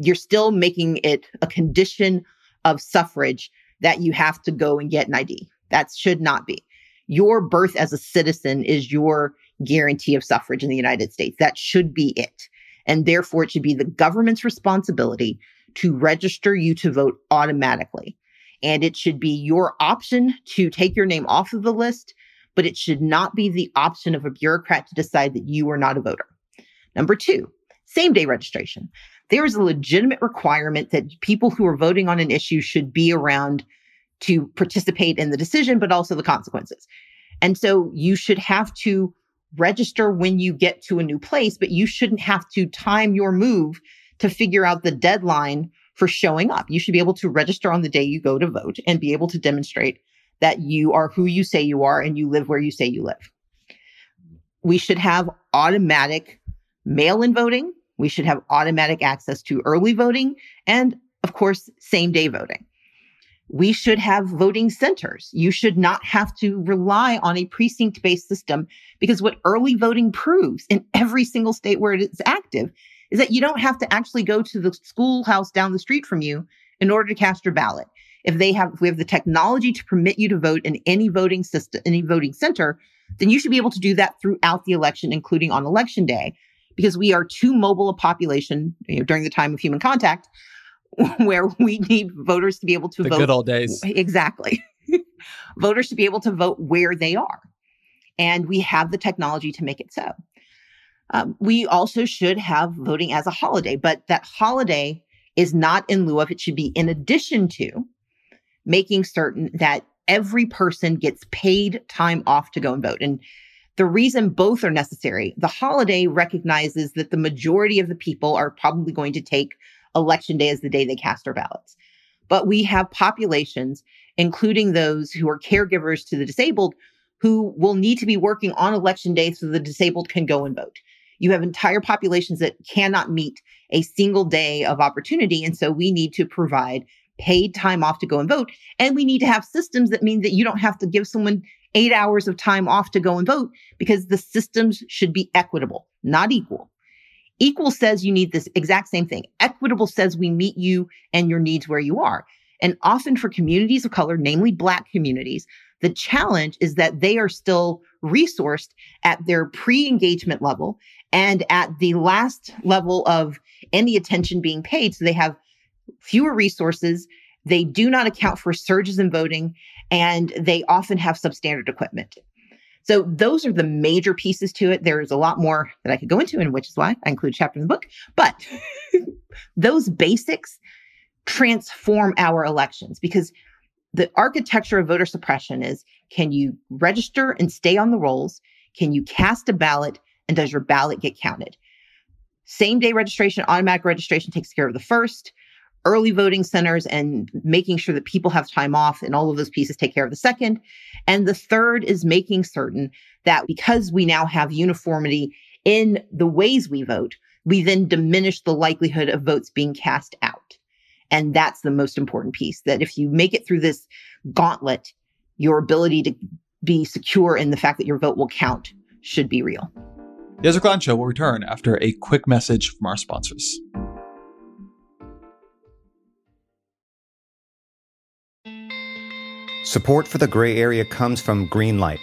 [SPEAKER 2] you're still making it a condition of suffrage that you have to go and get an ID. That should not be. Your birth as a citizen is your guarantee of suffrage in the United States. That should be it. And therefore, it should be the government's responsibility to register you to vote automatically. And it should be your option to take your name off of the list, but it should not be the option of a bureaucrat to decide that you are not a voter. Number two, same day registration. There is a legitimate requirement that people who are voting on an issue should be around to participate in the decision, but also the consequences. And so you should have to register when you get to a new place, but you shouldn't have to time your move to figure out the deadline for showing up. You should be able to register on the day you go to vote and be able to demonstrate that you are who you say you are and you live where you say you live. We should have automatic mail in voting. We should have automatic access to early voting and, of course, same day voting we should have voting centers. You should not have to rely on a precinct based system because what early voting proves in every single state where it is active is that you don't have to actually go to the schoolhouse down the street from you in order to cast your ballot. If they have, if we have the technology to permit you to vote in any voting system, any voting center, then you should be able to do that throughout the election, including on election day, because we are too mobile a population you know, during the time of human contact where we need voters to be able to
[SPEAKER 3] the
[SPEAKER 2] vote.
[SPEAKER 3] Good old days.
[SPEAKER 2] Exactly. voters to be able to vote where they are. And we have the technology to make it so. Um, we also should have voting as a holiday, but that holiday is not in lieu of, it should be in addition to making certain that every person gets paid time off to go and vote. And the reason both are necessary, the holiday recognizes that the majority of the people are probably going to take election day as the day they cast their ballots. But we have populations, including those who are caregivers to the disabled, who will need to be working on election day so the disabled can go and vote. You have entire populations that cannot meet a single day of opportunity. And so we need to provide paid time off to go and vote. And we need to have systems that mean that you don't have to give someone eight hours of time off to go and vote because the systems should be equitable, not equal. Equal says you need this exact same thing. Equitable says we meet you and your needs where you are. And often for communities of color, namely Black communities, the challenge is that they are still resourced at their pre engagement level and at the last level of any attention being paid. So they have fewer resources. They do not account for surges in voting and they often have substandard equipment. So those are the major pieces to it. There's a lot more that I could go into, and which is why I include a chapter in the book. But those basics transform our elections because the architecture of voter suppression is can you register and stay on the rolls? Can you cast a ballot? And does your ballot get counted? Same day registration, automatic registration takes care of the first early voting centers and making sure that people have time off and all of those pieces take care of the second. And the third is making certain that because we now have uniformity in the ways we vote, we then diminish the likelihood of votes being cast out. And that's the most important piece that if you make it through this gauntlet, your ability to be secure in the fact that your vote will count should be real.
[SPEAKER 3] The Ezra Klein Show will return after a quick message from our sponsors.
[SPEAKER 4] Support for the gray area comes from Greenlight.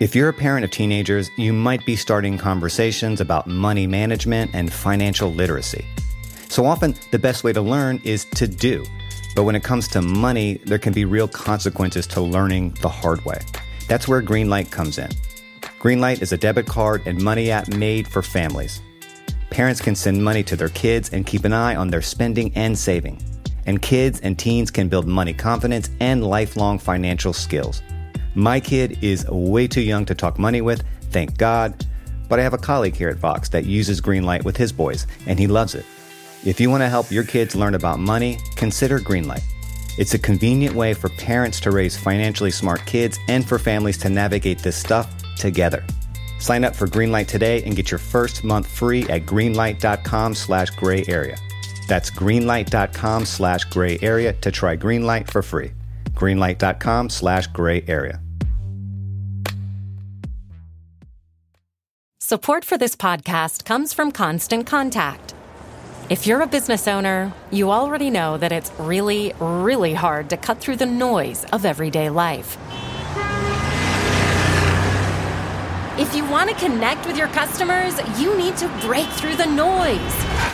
[SPEAKER 4] If you're a parent of teenagers, you might be starting conversations about money management and financial literacy. So often, the best way to learn is to do. But when it comes to money, there can be real consequences to learning the hard way. That's where Greenlight comes in. Greenlight is a debit card and money app made for families. Parents can send money to their kids and keep an eye on their spending and saving and kids and teens can build money confidence and lifelong financial skills. My kid is way too young to talk money with, thank God, but I have a colleague here at Vox that uses Greenlight with his boys, and he loves it. If you want to help your kids learn about money, consider Greenlight. It's a convenient way for parents to raise financially smart kids and for families to navigate this stuff together. Sign up for Greenlight today and get your first month free at greenlight.com slash gray area. That's greenlight.com slash gray area to try Greenlight for free. Greenlight.com slash gray area.
[SPEAKER 5] Support for this podcast comes from Constant Contact. If you're a business owner, you already know that it's really, really hard to cut through the noise of everyday life. If you want to connect with your customers, you need to break through the noise.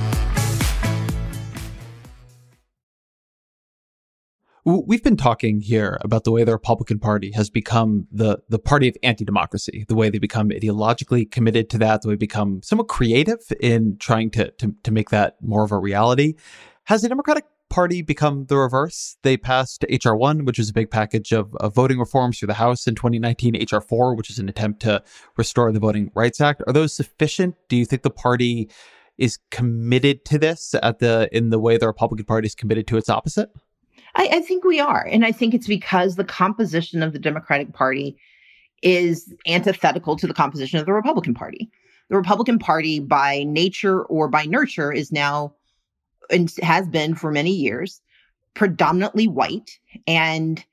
[SPEAKER 3] We've been talking here about the way the Republican Party has become the, the party of anti democracy, the way they become ideologically committed to that, the way they become somewhat creative in trying to, to, to make that more of a reality. Has the Democratic Party become the reverse? They passed H.R. 1, which is a big package of, of voting reforms through the House in 2019, H.R. 4, which is an attempt to restore the Voting Rights Act. Are those sufficient? Do you think the party is committed to this at the in the way the Republican Party is committed to its opposite?
[SPEAKER 2] I, I think we are. And I think it's because the composition of the Democratic Party is antithetical to the composition of the Republican Party. The Republican Party, by nature or by nurture, is now and has been for many years predominantly white. And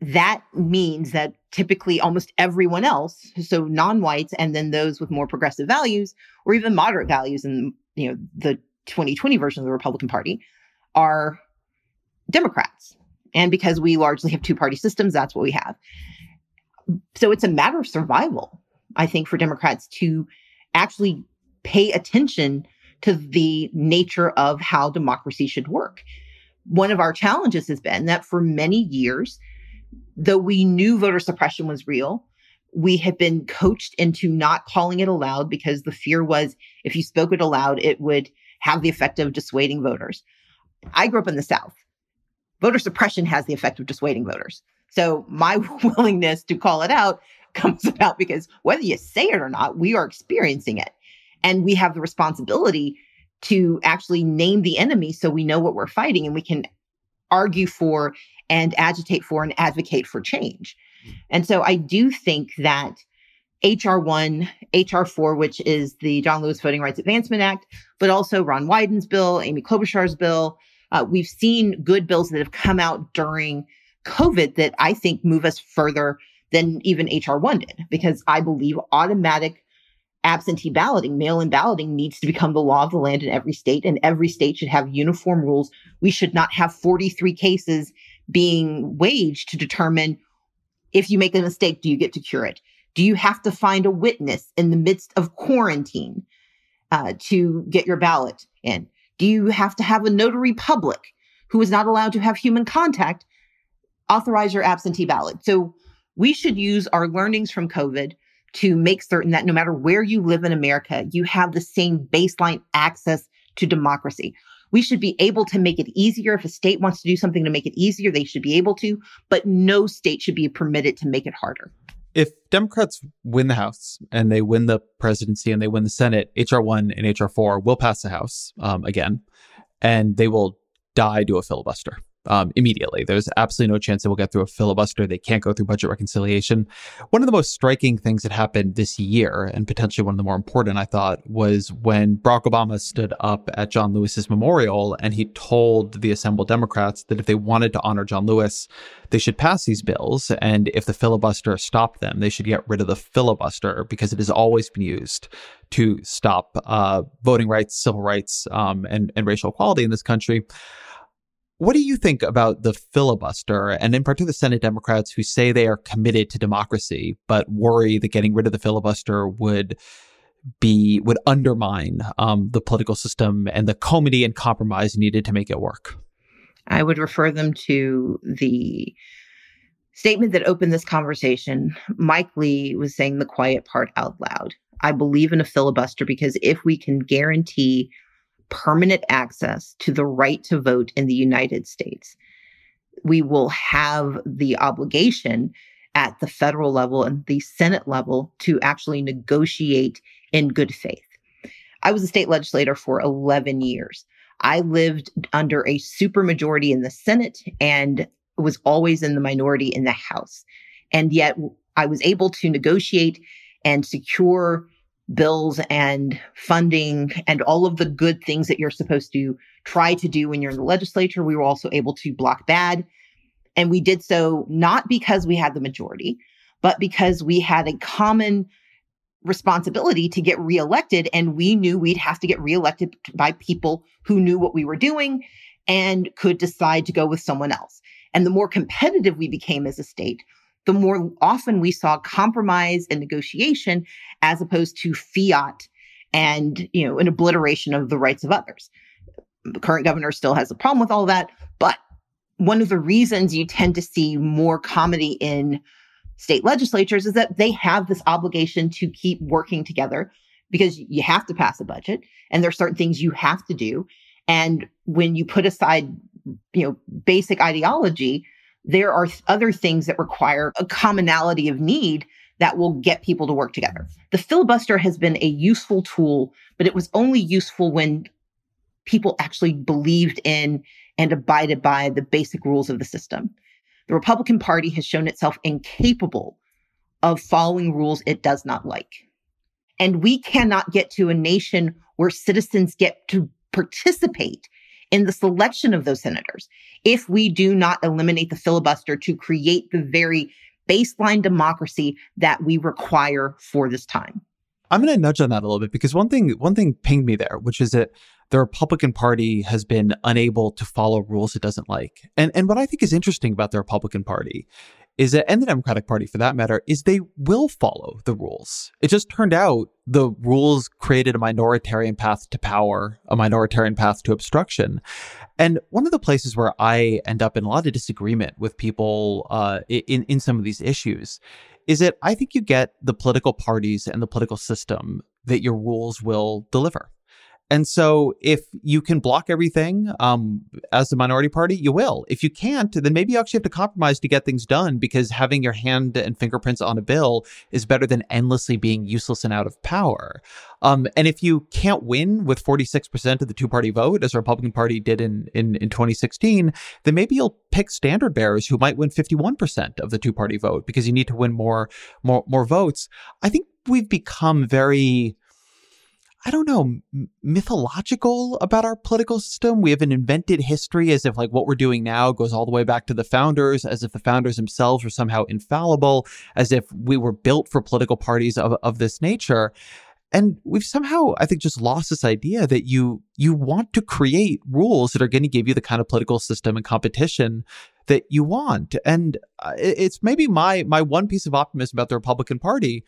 [SPEAKER 2] that means that typically almost everyone else, so non-whites and then those with more progressive values or even moderate values in you know the 2020 version of the Republican Party, are Democrats. And because we largely have two party systems, that's what we have. So it's a matter of survival, I think, for Democrats to actually pay attention to the nature of how democracy should work. One of our challenges has been that for many years, though we knew voter suppression was real, we had been coached into not calling it aloud because the fear was if you spoke it aloud, it would have the effect of dissuading voters. I grew up in the South voter suppression has the effect of dissuading voters. So my willingness to call it out comes about because whether you say it or not, we are experiencing it. And we have the responsibility to actually name the enemy so we know what we're fighting and we can argue for and agitate for and advocate for change. Hmm. And so I do think that HR 1, HR 4, which is the John Lewis Voting Rights Advancement Act, but also Ron Wyden's bill, Amy Klobuchar's bill, uh, we've seen good bills that have come out during COVID that I think move us further than even HR1 did, because I believe automatic absentee balloting, mail in balloting needs to become the law of the land in every state, and every state should have uniform rules. We should not have 43 cases being waged to determine if you make a mistake, do you get to cure it? Do you have to find a witness in the midst of quarantine uh, to get your ballot in? Do you have to have a notary public who is not allowed to have human contact authorize your absentee ballot? So we should use our learnings from COVID to make certain that no matter where you live in America, you have the same baseline access to democracy. We should be able to make it easier. If a state wants to do something to make it easier, they should be able to, but no state should be permitted to make it harder
[SPEAKER 3] if Democrats win the House and they win the presidency and they win the Senate, HR one and HR four will pass the House um, again, and they will die to a filibuster um, immediately. There's absolutely no chance they will get through a filibuster. They can't go through budget reconciliation. One of the most striking things that happened this year, and potentially one of the more important, I thought, was when Barack Obama stood up at John Lewis's memorial and he told the assembled Democrats that if they wanted to honor John Lewis, they should pass these bills. And if the filibuster stopped them, they should get rid of the filibuster because it has always been used to stop uh, voting rights, civil rights, um, and, and racial equality in this country. What do you think about the filibuster, and in particular the Senate Democrats who say they are committed to democracy, but worry that getting rid of the filibuster would be would undermine um, the political system and the comity and compromise needed to make it work?
[SPEAKER 2] I would refer them to the statement that opened this conversation. Mike Lee was saying the quiet part out loud. I believe in a filibuster because if we can guarantee permanent access to the right to vote in the United States, we will have the obligation at the federal level and the Senate level to actually negotiate in good faith. I was a state legislator for 11 years. I lived under a supermajority in the Senate and was always in the minority in the House. And yet I was able to negotiate and secure bills and funding and all of the good things that you're supposed to try to do when you're in the legislature. We were also able to block bad. And we did so not because we had the majority, but because we had a common responsibility to get reelected. And we knew we'd have to get reelected by people who knew what we were doing and could decide to go with someone else. And the more competitive we became as a state, the more often we saw compromise and negotiation as opposed to fiat and, you know, an obliteration of the rights of others. The current governor still has a problem with all that, but one of the reasons you tend to see more comity in state legislatures is that they have this obligation to keep working together because you have to pass a budget and there are certain things you have to do. And when you put aside, you know, basic ideology, there are other things that require a commonality of need that will get people to work together. The filibuster has been a useful tool, but it was only useful when people actually believed in and abided by the basic rules of the system. The Republican Party has shown itself incapable of following rules it does not like. And we cannot get to a nation where citizens get to participate in the selection of those senators if we do not eliminate the filibuster to create the very baseline democracy that we require for this time.
[SPEAKER 3] I'm going to nudge on that a little bit because one thing one thing pinged me there, which is that the Republican Party has been unable to follow rules it doesn't like. And and what I think is interesting about the Republican Party is that, and the Democratic Party for that matter, is they will follow the rules. It just turned out the rules created a minoritarian path to power, a minoritarian path to obstruction. And one of the places where I end up in a lot of disagreement with people uh, in in some of these issues is that I think you get the political parties and the political system that your rules will deliver. And so if you can block everything um, as the minority party, you will. If you can't, then maybe you actually have to compromise to get things done because having your hand and fingerprints on a bill is better than endlessly being useless and out of power. Um, and if you can't win with 46% of the two party vote, as the Republican Party did in, in, in 2016, then maybe you'll pick standard bearers who might win 51% of the two party vote because you need to win more, more, more votes. I think we've become very I don't know, mythological about our political system. We have an invented history as if like what we're doing now goes all the way back to the founders, as if the founders themselves were somehow infallible, as if we were built for political parties of, of this nature. And we've somehow, I think, just lost this idea that you you want to create rules that are going to give you the kind of political system and competition that you want. And uh, it's maybe my my one piece of optimism about the Republican Party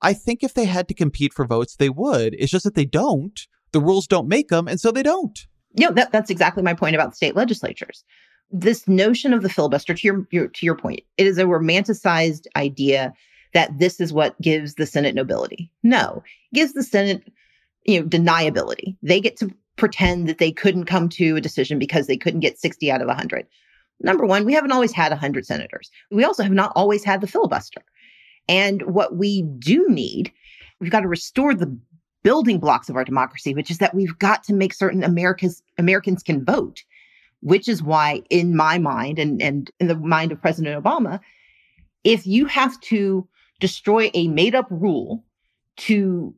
[SPEAKER 3] I think if they had to compete for votes, they would. It's just that they don't. The rules don't make them, and so they don't.
[SPEAKER 2] Know, that, that's exactly my point about state legislatures. This notion of the filibuster, to your, your to your point, it is a romanticized idea that this is what gives the Senate nobility. No, gives the Senate, you know, deniability. They get to pretend that they couldn't come to a decision because they couldn't get 60 out of 100. Number one, we haven't always had 100 senators. We also have not always had the filibuster. And what we do need, we've got to restore the building blocks of our democracy, which is that we've got to make certain America's Americans can vote, which is why, in my mind and, and in the mind of President Obama, if you have to destroy a made up rule to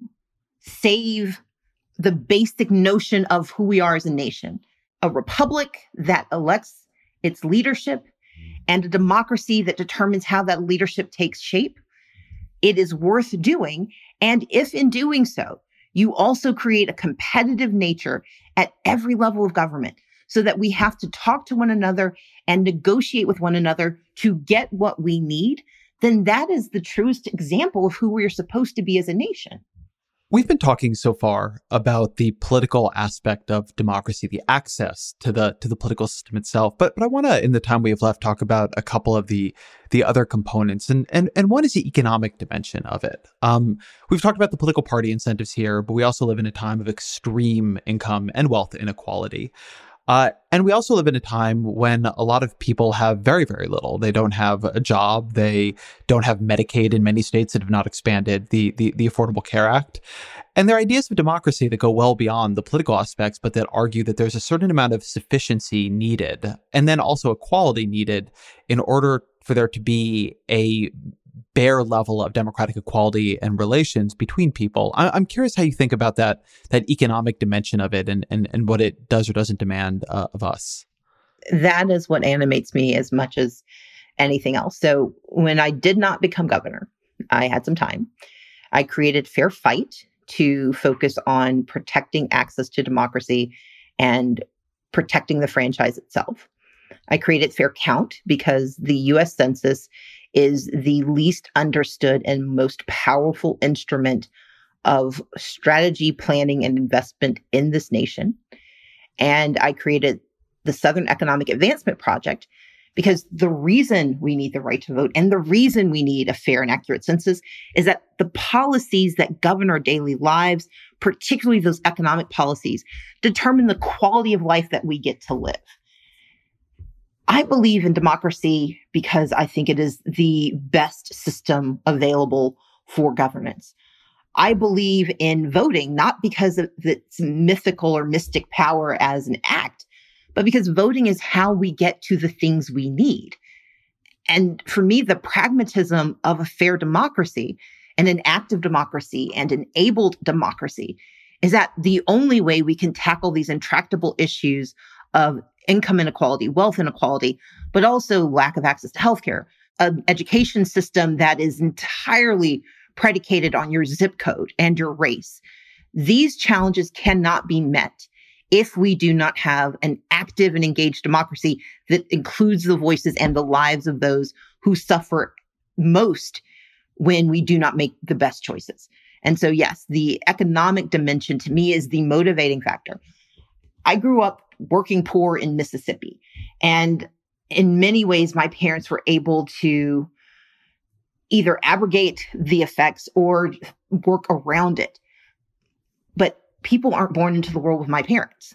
[SPEAKER 2] save the basic notion of who we are as a nation, a republic that elects its leadership and a democracy that determines how that leadership takes shape, it is worth doing. And if in doing so, you also create a competitive nature at every level of government so that we have to talk to one another and negotiate with one another to get what we need, then that is the truest example of who we're supposed to be as a nation.
[SPEAKER 3] We've been talking so far about the political aspect of democracy, the access to the to the political system itself. But but I want to, in the time we have left, talk about a couple of the the other components, and and and one is the economic dimension of it. Um, we've talked about the political party incentives here, but we also live in a time of extreme income and wealth inequality. Uh, and we also live in a time when a lot of people have very, very little. They don't have a job. They don't have Medicaid in many states that have not expanded the, the, the Affordable Care Act. And there are ideas of democracy that go well beyond the political aspects, but that argue that there's a certain amount of sufficiency needed and then also equality needed in order for there to be a bare level of democratic equality and relations between people. I, am curious how you think about that that economic dimension of it and and, and what it does or doesn't demand uh, of us.
[SPEAKER 2] That is what animates me as much as anything else. So when I did not become governor, I had some time. I created Fair Fight to focus on protecting access to democracy and protecting the franchise itself. I created Fair Count because the US Census is the least understood and most powerful instrument of strategy, planning, and investment in this nation. And I created the Southern Economic Advancement Project because the reason we need the right to vote and the reason we need a fair and accurate census is that the policies that govern our daily lives, particularly those economic policies, determine the quality of life that we get to live. I believe in democracy because I think it is the best system available for governance. I believe in voting, not because of its mythical or mystic power as an act, but because voting is how we get to the things we need. And for me, the pragmatism of a fair democracy and an active democracy and enabled democracy is that the only way we can tackle these intractable issues of income inequality, wealth inequality, but also lack of access to healthcare, an education system that is entirely predicated on your zip code and your race. These challenges cannot be met if we do not have an active and engaged democracy that includes the voices and the lives of those who suffer most when we do not make the best choices. And so, yes, the economic dimension to me is the motivating factor. I grew up working poor in Mississippi. And in many ways, my parents were able to either abrogate the effects or work around it. But people aren't born into the world with my parents.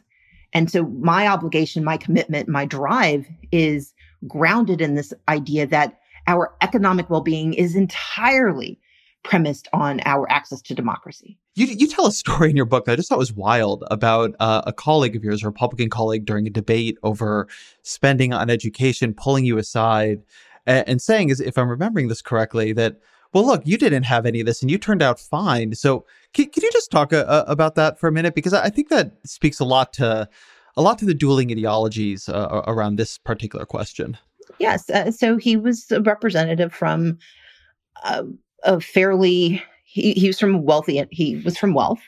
[SPEAKER 2] And so my obligation, my commitment, my drive is grounded in this idea that our economic well being is entirely premised on our access to democracy.
[SPEAKER 3] You, you tell a story in your book that I just thought was wild about uh, a colleague of yours, a Republican colleague, during a debate over spending on education, pulling you aside and, and saying, as if I'm remembering this correctly, that well, look, you didn't have any of this and you turned out fine. So, can, can you just talk uh, uh about that for a minute? Because I think that speaks a lot to a lot to the dueling ideologies uh, around this particular question.
[SPEAKER 2] Yes. Uh, so he was a representative from uh, a fairly he, he was from wealthy he was from wealth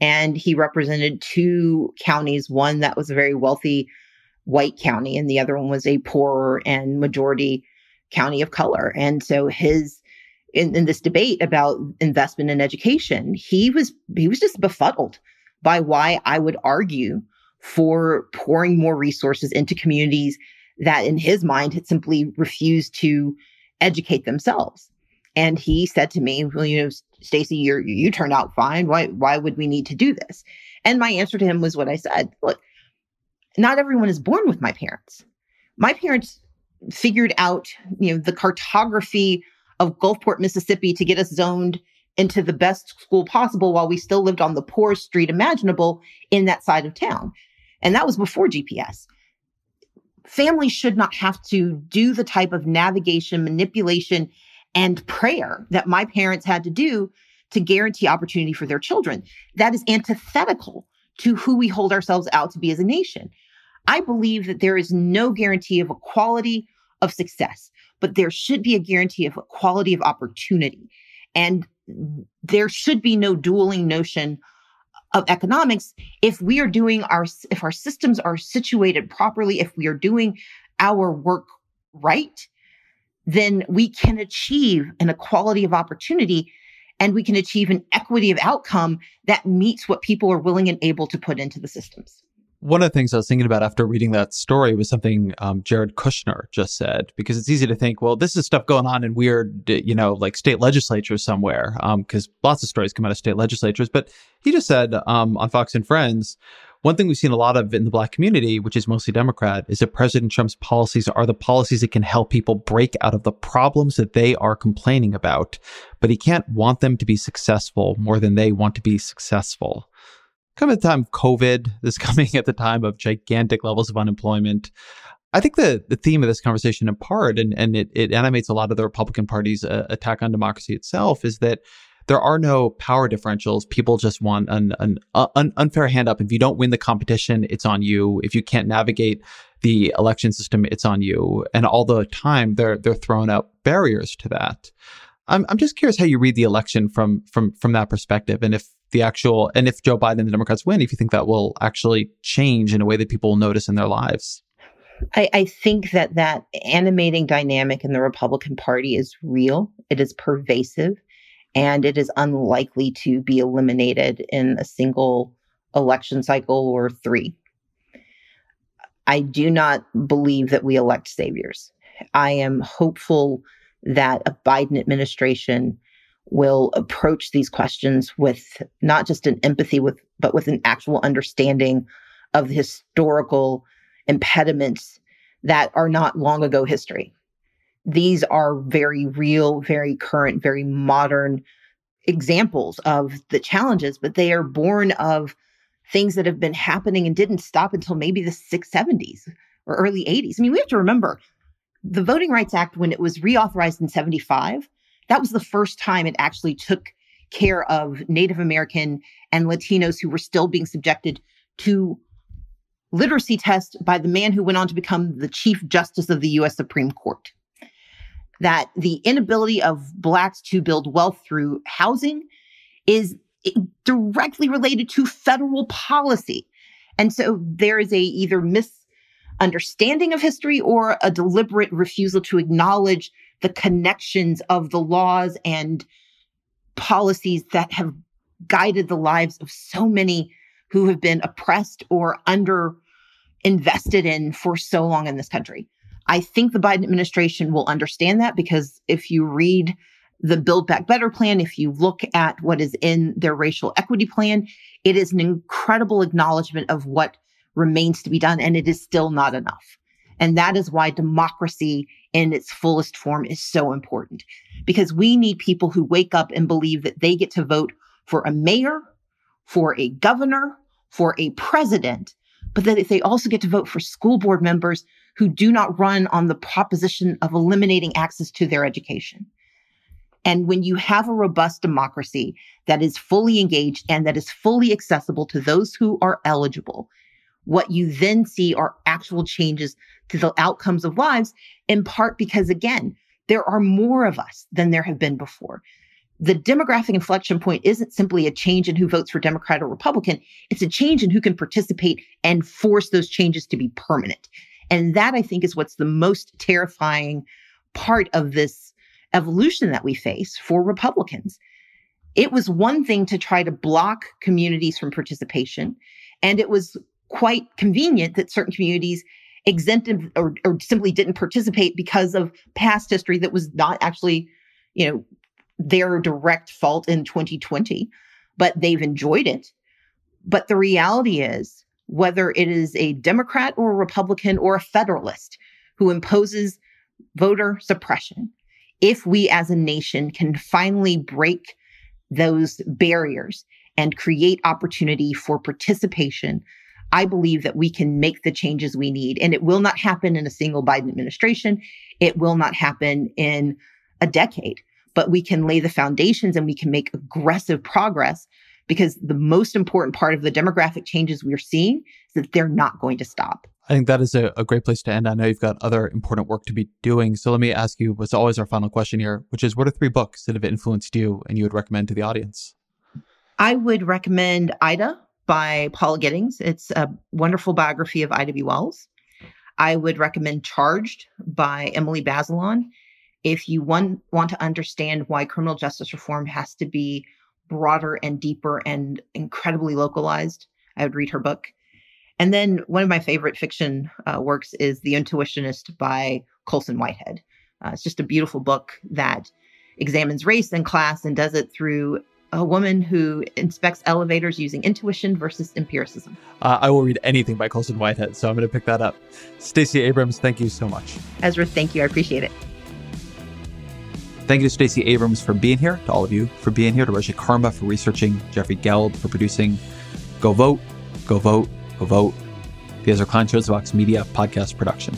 [SPEAKER 2] and he represented two counties. One that was a very wealthy white county and the other one was a poorer and majority county of color. And so his in, in this debate about investment in education he was he was just befuddled by why i would argue for pouring more resources into communities that in his mind had simply refused to educate themselves and he said to me, well, you know, Stacey, you you turned out fine. Why why would we need to do this? And my answer to him was what I said. Look, not everyone is born with my parents. My parents figured out, you know, the cartography of Gulfport, Mississippi to get us zoned into the best school possible while we still lived on the poorest street imaginable in that side of town. And that was before GPS. Families should not have to do the type of navigation, manipulation, and prayer that my parents had to do to guarantee opportunity for their children. That is antithetical to who we hold ourselves out to be as a nation. I believe that there is no guarantee of equality of success, but there should be a guarantee of equality of opportunity. And there should be no dueling notion of economics if we are doing our if our systems are situated properly if we are doing our work right then we can achieve an equality of opportunity. and we can achieve an equity of outcome that meets what people are willing and able to put into the systems.
[SPEAKER 3] One of the things I was thinking about after reading that story was something um, Jared Kushner just said, because it's easy to think, well, this is stuff going on in weird, you know, like state legislatures somewhere, because um, lots of stories come out of state legislatures. But he just said um, on Fox and Friends, one thing we've seen a lot of in the black community, which is mostly Democrat, is that President Trump's policies are the policies that can help people break out of the problems that they are complaining about. But he can't want them to be successful more than they want to be successful coming at the time of COVID, this coming at the time of gigantic levels of unemployment. I think the, the theme of this conversation, in part, and, and it, it animates a lot of the Republican Party's uh, attack on democracy itself, is that there are no power differentials. People just want an, an, an unfair hand up. If you don't win the competition, it's on you. If you can't navigate the election system, it's on you. And all the time, they're they're throwing up barriers to that. I'm I'm just curious how you read the election from from from that perspective, and if the actual and if Joe Biden and the Democrats win, if you think that will actually change in a way that people will notice in their lives.
[SPEAKER 2] I, I, think that that animating dynamic in the Republican Party is real. It is pervasive, and it is unlikely to be eliminated in a single election cycle or three. I do not believe that we elect saviors. I am hopeful that a Biden administration will approach these questions with not just an empathy with but with an actual understanding of the historical impediments that are not long ago history these are very real very current very modern examples of the challenges but they are born of things that have been happening and didn't stop until maybe the 670s or early 80s i mean we have to remember the voting rights act when it was reauthorized in 75 that was the first time it actually took care of Native American and Latinos who were still being subjected to literacy tests by the man who went on to become the Chief Justice of the US Supreme Court. That the inability of Blacks to build wealth through housing is directly related to federal policy. And so there is a either misunderstanding of history or a deliberate refusal to acknowledge the connections of the laws and policies that have guided the lives of so many who have been oppressed or under invested in for so long in this country. I think the Biden administration will understand that because if you read the Build Back Better plan, if you look at what is in their racial equity plan, it is an incredible acknowledgement of what remains to be done, and it is still not enough. And that is why democracy in its fullest form is so important because we need people who wake up and believe that they get to vote for a mayor, for a governor, for a president, but that if they also get to vote for school board members who do not run on the proposition of eliminating access to their education. And when you have a robust democracy that is fully engaged and that is fully accessible to those who are eligible, what you then see are actual changes to the outcomes of lives, in part because, again, there are more of us than there have been before. The demographic inflection point isn't simply a change in who votes for Democrat or Republican. It's a change in who can participate and force those changes to be permanent. And that I think is what's the most terrifying part of this evolution that we face for Republicans. It was one thing to try to block communities from participation. And it was quite convenient that certain communities exempted or, or simply didn't participate because of past history that was not actually, you know, their direct fault in 2020, but they've enjoyed it. But the reality is, whether it is a Democrat or a Republican or a Federalist who imposes voter suppression, if we as a nation can finally break those barriers and create opportunity for participation I believe that we can make the changes we need. And it will not happen in a single Biden administration. It will not happen in a decade, but we can lay the foundations and we can make aggressive progress because the most important part of the demographic changes we're seeing is that they're not going to stop.
[SPEAKER 3] I think that is a, a, great place to end. I know you've got other important work to be doing. So let me ask you what's always our final question here, which is what are three books that have influenced you and you would recommend to the audience?
[SPEAKER 2] I would recommend Ida by Paula Giddings. It's a wonderful biography of Ida B. Wells. I would recommend Charged by Emily Bazelon. If you want, want to understand why criminal justice reform has to be broader and deeper and incredibly localized, I would read her book. And then one of my favorite fiction uh, works is The Intuitionist by Colson Whitehead. Uh, it's just a beautiful book that examines race and class and does it through a woman who inspects elevators using intuition versus empiricism.
[SPEAKER 3] Uh, I will read anything by Colson Whitehead, so I'm going to pick that up. Stacey Abrams, thank you so much.
[SPEAKER 2] Ezra, thank you. I appreciate it.
[SPEAKER 3] Thank you to Stacey Abrams for being here, to all of you for being here, to Roge Karma for researching, Jeffrey Geld for producing. Go vote, go vote, go vote. The Ezra Klein Show is Vox Media podcast production.